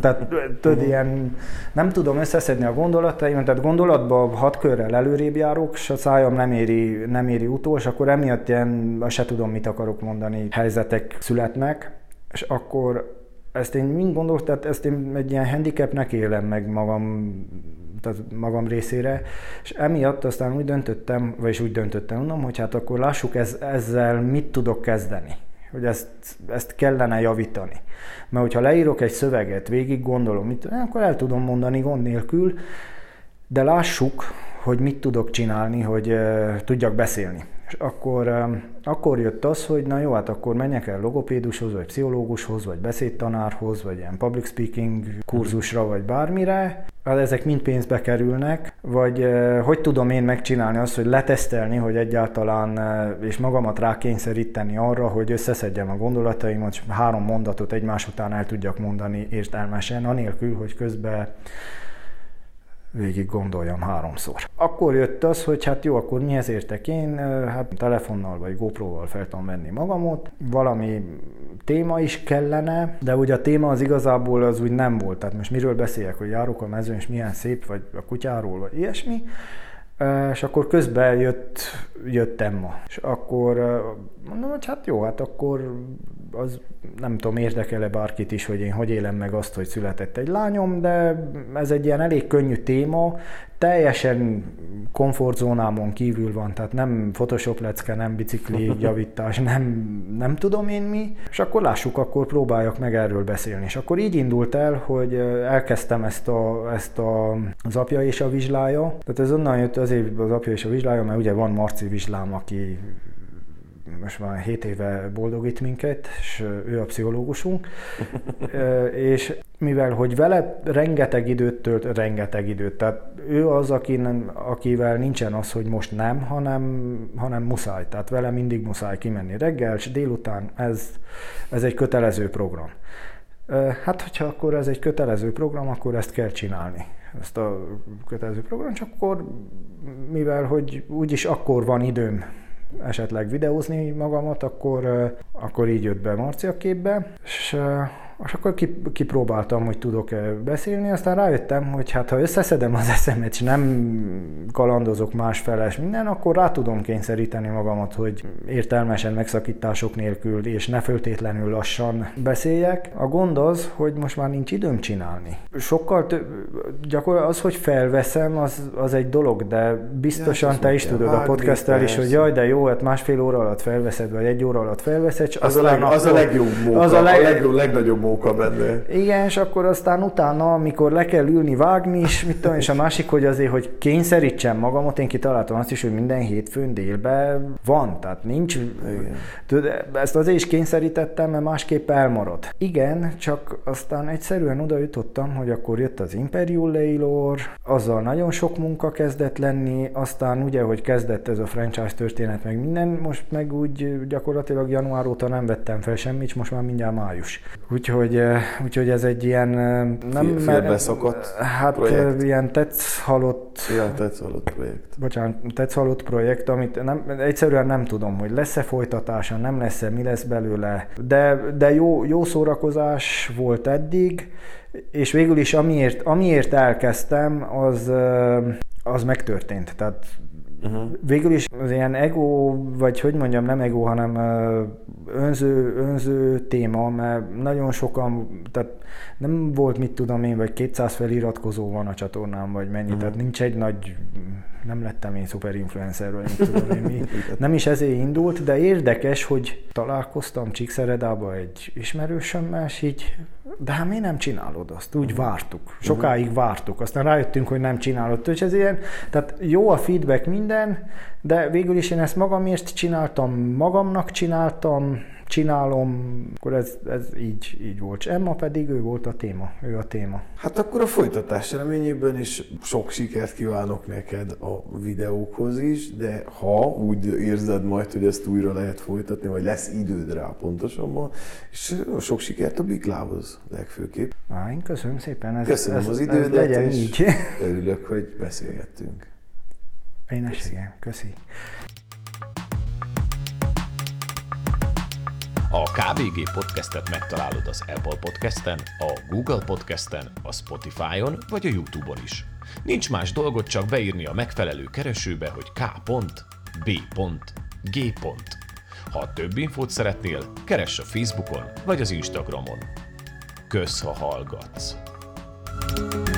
D: tehát tudod, ilyen, nem tudom összeszedni a gondolataimat, tehát gondolatban hat körrel előrébb járok, és a szájam nem éri, nem éri utol, és akkor emiatt ilyen, se tudom, mit akarok mondani, helyzetek születnek, és akkor ezt én mind gondolok, tehát ezt én egy ilyen handicapnek élem meg magam, tehát magam részére, és emiatt aztán úgy döntöttem, vagyis úgy döntöttem, mondom, hogy hát akkor lássuk ez, ezzel mit tudok kezdeni hogy ezt, ezt kellene javítani. Mert hogyha leírok egy szöveget, végig gondolom, mit, akkor el tudom mondani gond nélkül, de lássuk, hogy mit tudok csinálni, hogy uh, tudjak beszélni. És akkor, akkor jött az, hogy na jó, hát akkor menjek el logopédushoz, vagy pszichológushoz, vagy beszédtanárhoz, vagy ilyen public speaking kurzusra, vagy bármire. Hát ezek mind pénzbe kerülnek, vagy uh, hogy tudom én megcsinálni azt, hogy letesztelni, hogy egyáltalán, uh, és magamat rákényszeríteni arra, hogy összeszedjem a gondolataimat, és három mondatot egymás után el tudjak mondani értelmesen, anélkül, hogy közben végig gondoljam háromszor. Akkor jött az, hogy hát jó, akkor mihez értek én, hát telefonnal vagy GoPro-val fel tudom venni magamot, valami téma is kellene, de ugye a téma az igazából az úgy nem volt, tehát most miről beszéljek, hogy járok a mezőn, és milyen szép, vagy a kutyáról, vagy ilyesmi, és akkor közben jött, jött Emma. És akkor mondom, hogy hát jó, hát akkor az nem tudom, érdekel-e bárkit is, hogy én hogy élem meg azt, hogy született egy lányom, de ez egy ilyen elég könnyű téma, teljesen komfortzónámon kívül van, tehát nem Photoshop lecke, nem bicikli javítás, nem, nem tudom én mi, és akkor lássuk, akkor próbáljak meg erről beszélni. És akkor így indult el, hogy elkezdtem ezt, a, ezt a, az apja és a vizslája, tehát ez onnan jött azért az apja és a vizslája, mert ugye van Marci vizslám, aki most már 7 éve boldogít minket, és ő a pszichológusunk, és mivel hogy vele rengeteg időt tölt, rengeteg időt, tehát ő az, akin, akivel nincsen az, hogy most nem, hanem, hanem muszáj, tehát vele mindig muszáj kimenni reggel, és délután ez, ez egy kötelező program. Hát, hogyha akkor ez egy kötelező program, akkor ezt kell csinálni, ezt a kötelező program, csak akkor, mivel hogy úgyis akkor van időm esetleg videózni magamat, akkor, akkor így jött be Marci a képbe, és és akkor kipróbáltam, hogy tudok-e beszélni, aztán rájöttem, hogy hát ha összeszedem az eszemet, és nem kalandozok más feles minden, akkor rá tudom kényszeríteni magamat, hogy értelmesen megszakítások nélkül, és ne föltétlenül lassan beszéljek. A gond az, hogy most már nincs időm csinálni. Sokkal több, gyakorlatilag az, hogy felveszem, az, az egy dolog, de biztosan ja, te is tudod a podcasttel is, hogy jaj, de jó, hát másfél óra alatt felveszed, vagy egy óra alatt felveszed,
C: az, a, leg, az a legjobb móka, az a, leg, a leg, legnagyobb móka benne.
D: Igen, és akkor aztán utána, amikor le kell ülni, vágni is, mit tudom, és a másik, hogy azért, hogy kényszerítsem magamot, én kitaláltam azt is, hogy minden hétfőn délben van, tehát nincs. Tudod, ezt azért is kényszerítettem, mert másképp elmarad. Igen, csak aztán egyszerűen oda jutottam, hogy akkor jött az Imperial Leilor, azzal nagyon sok munka kezdett lenni, aztán ugye, hogy kezdett ez a franchise történet, meg minden, most meg úgy gyakorlatilag január óta nem vettem fel semmit, most már mindjárt május. Úgyhogy Úgyhogy, úgyhogy ez egy ilyen...
C: Nem, Félbeszokott
D: Hát projekt. ilyen tetsz halott...
C: Ja, tetsz halott projekt.
D: Bocsánat, tetsz halott projekt, amit nem, egyszerűen nem tudom, hogy lesz-e folytatása, nem lesz-e, mi lesz belőle. De, de jó, jó szórakozás volt eddig, és végül is amiért, amiért elkezdtem, az, az megtörtént. Tehát Uh-huh. Végül is az ilyen ego, vagy hogy mondjam, nem ego, hanem önző, önző téma, mert nagyon sokan, tehát nem volt mit tudom én, vagy 200 feliratkozó van a csatornán, vagy mennyi, uh-huh. tehát nincs egy nagy, nem lettem én szuper influencer, vagy mit tudom én mi. Nem is ezért indult, de érdekes, hogy találkoztam Csíkszeredába egy ismerősömmel, és így, de hát mi nem csinálod azt? Úgy uh-huh. vártuk. Sokáig vártuk. Aztán rájöttünk, hogy nem csinálod. És ez ilyen, tehát jó a feedback minden, de végül is én ezt magamért csináltam, magamnak csináltam, csinálom, akkor ez, ez így, így volt. És Emma pedig ő volt a téma, ő a téma.
C: Hát akkor a folytatás reményében is sok sikert kívánok neked a videókhoz is, de ha úgy érzed majd, hogy ezt újra lehet folytatni, vagy lesz időd rá pontosabban, és sok sikert a Biklához legfőképp.
D: Á, én köszönöm szépen. Ez,
C: köszönöm
D: ez,
C: az idődet, ez legyen és így. örülök, hogy beszélgettünk.
D: Én köszi.
B: A KBG podcastet megtalálod az Apple podcasten, a Google podcasten, a Spotify-on vagy a YouTube-on is. Nincs más dolgot, csak beírni a megfelelő keresőbe, hogy k.b.g. Ha több infót szeretnél, keress a Facebookon vagy az Instagramon. Kösz, ha hallgatsz! thank you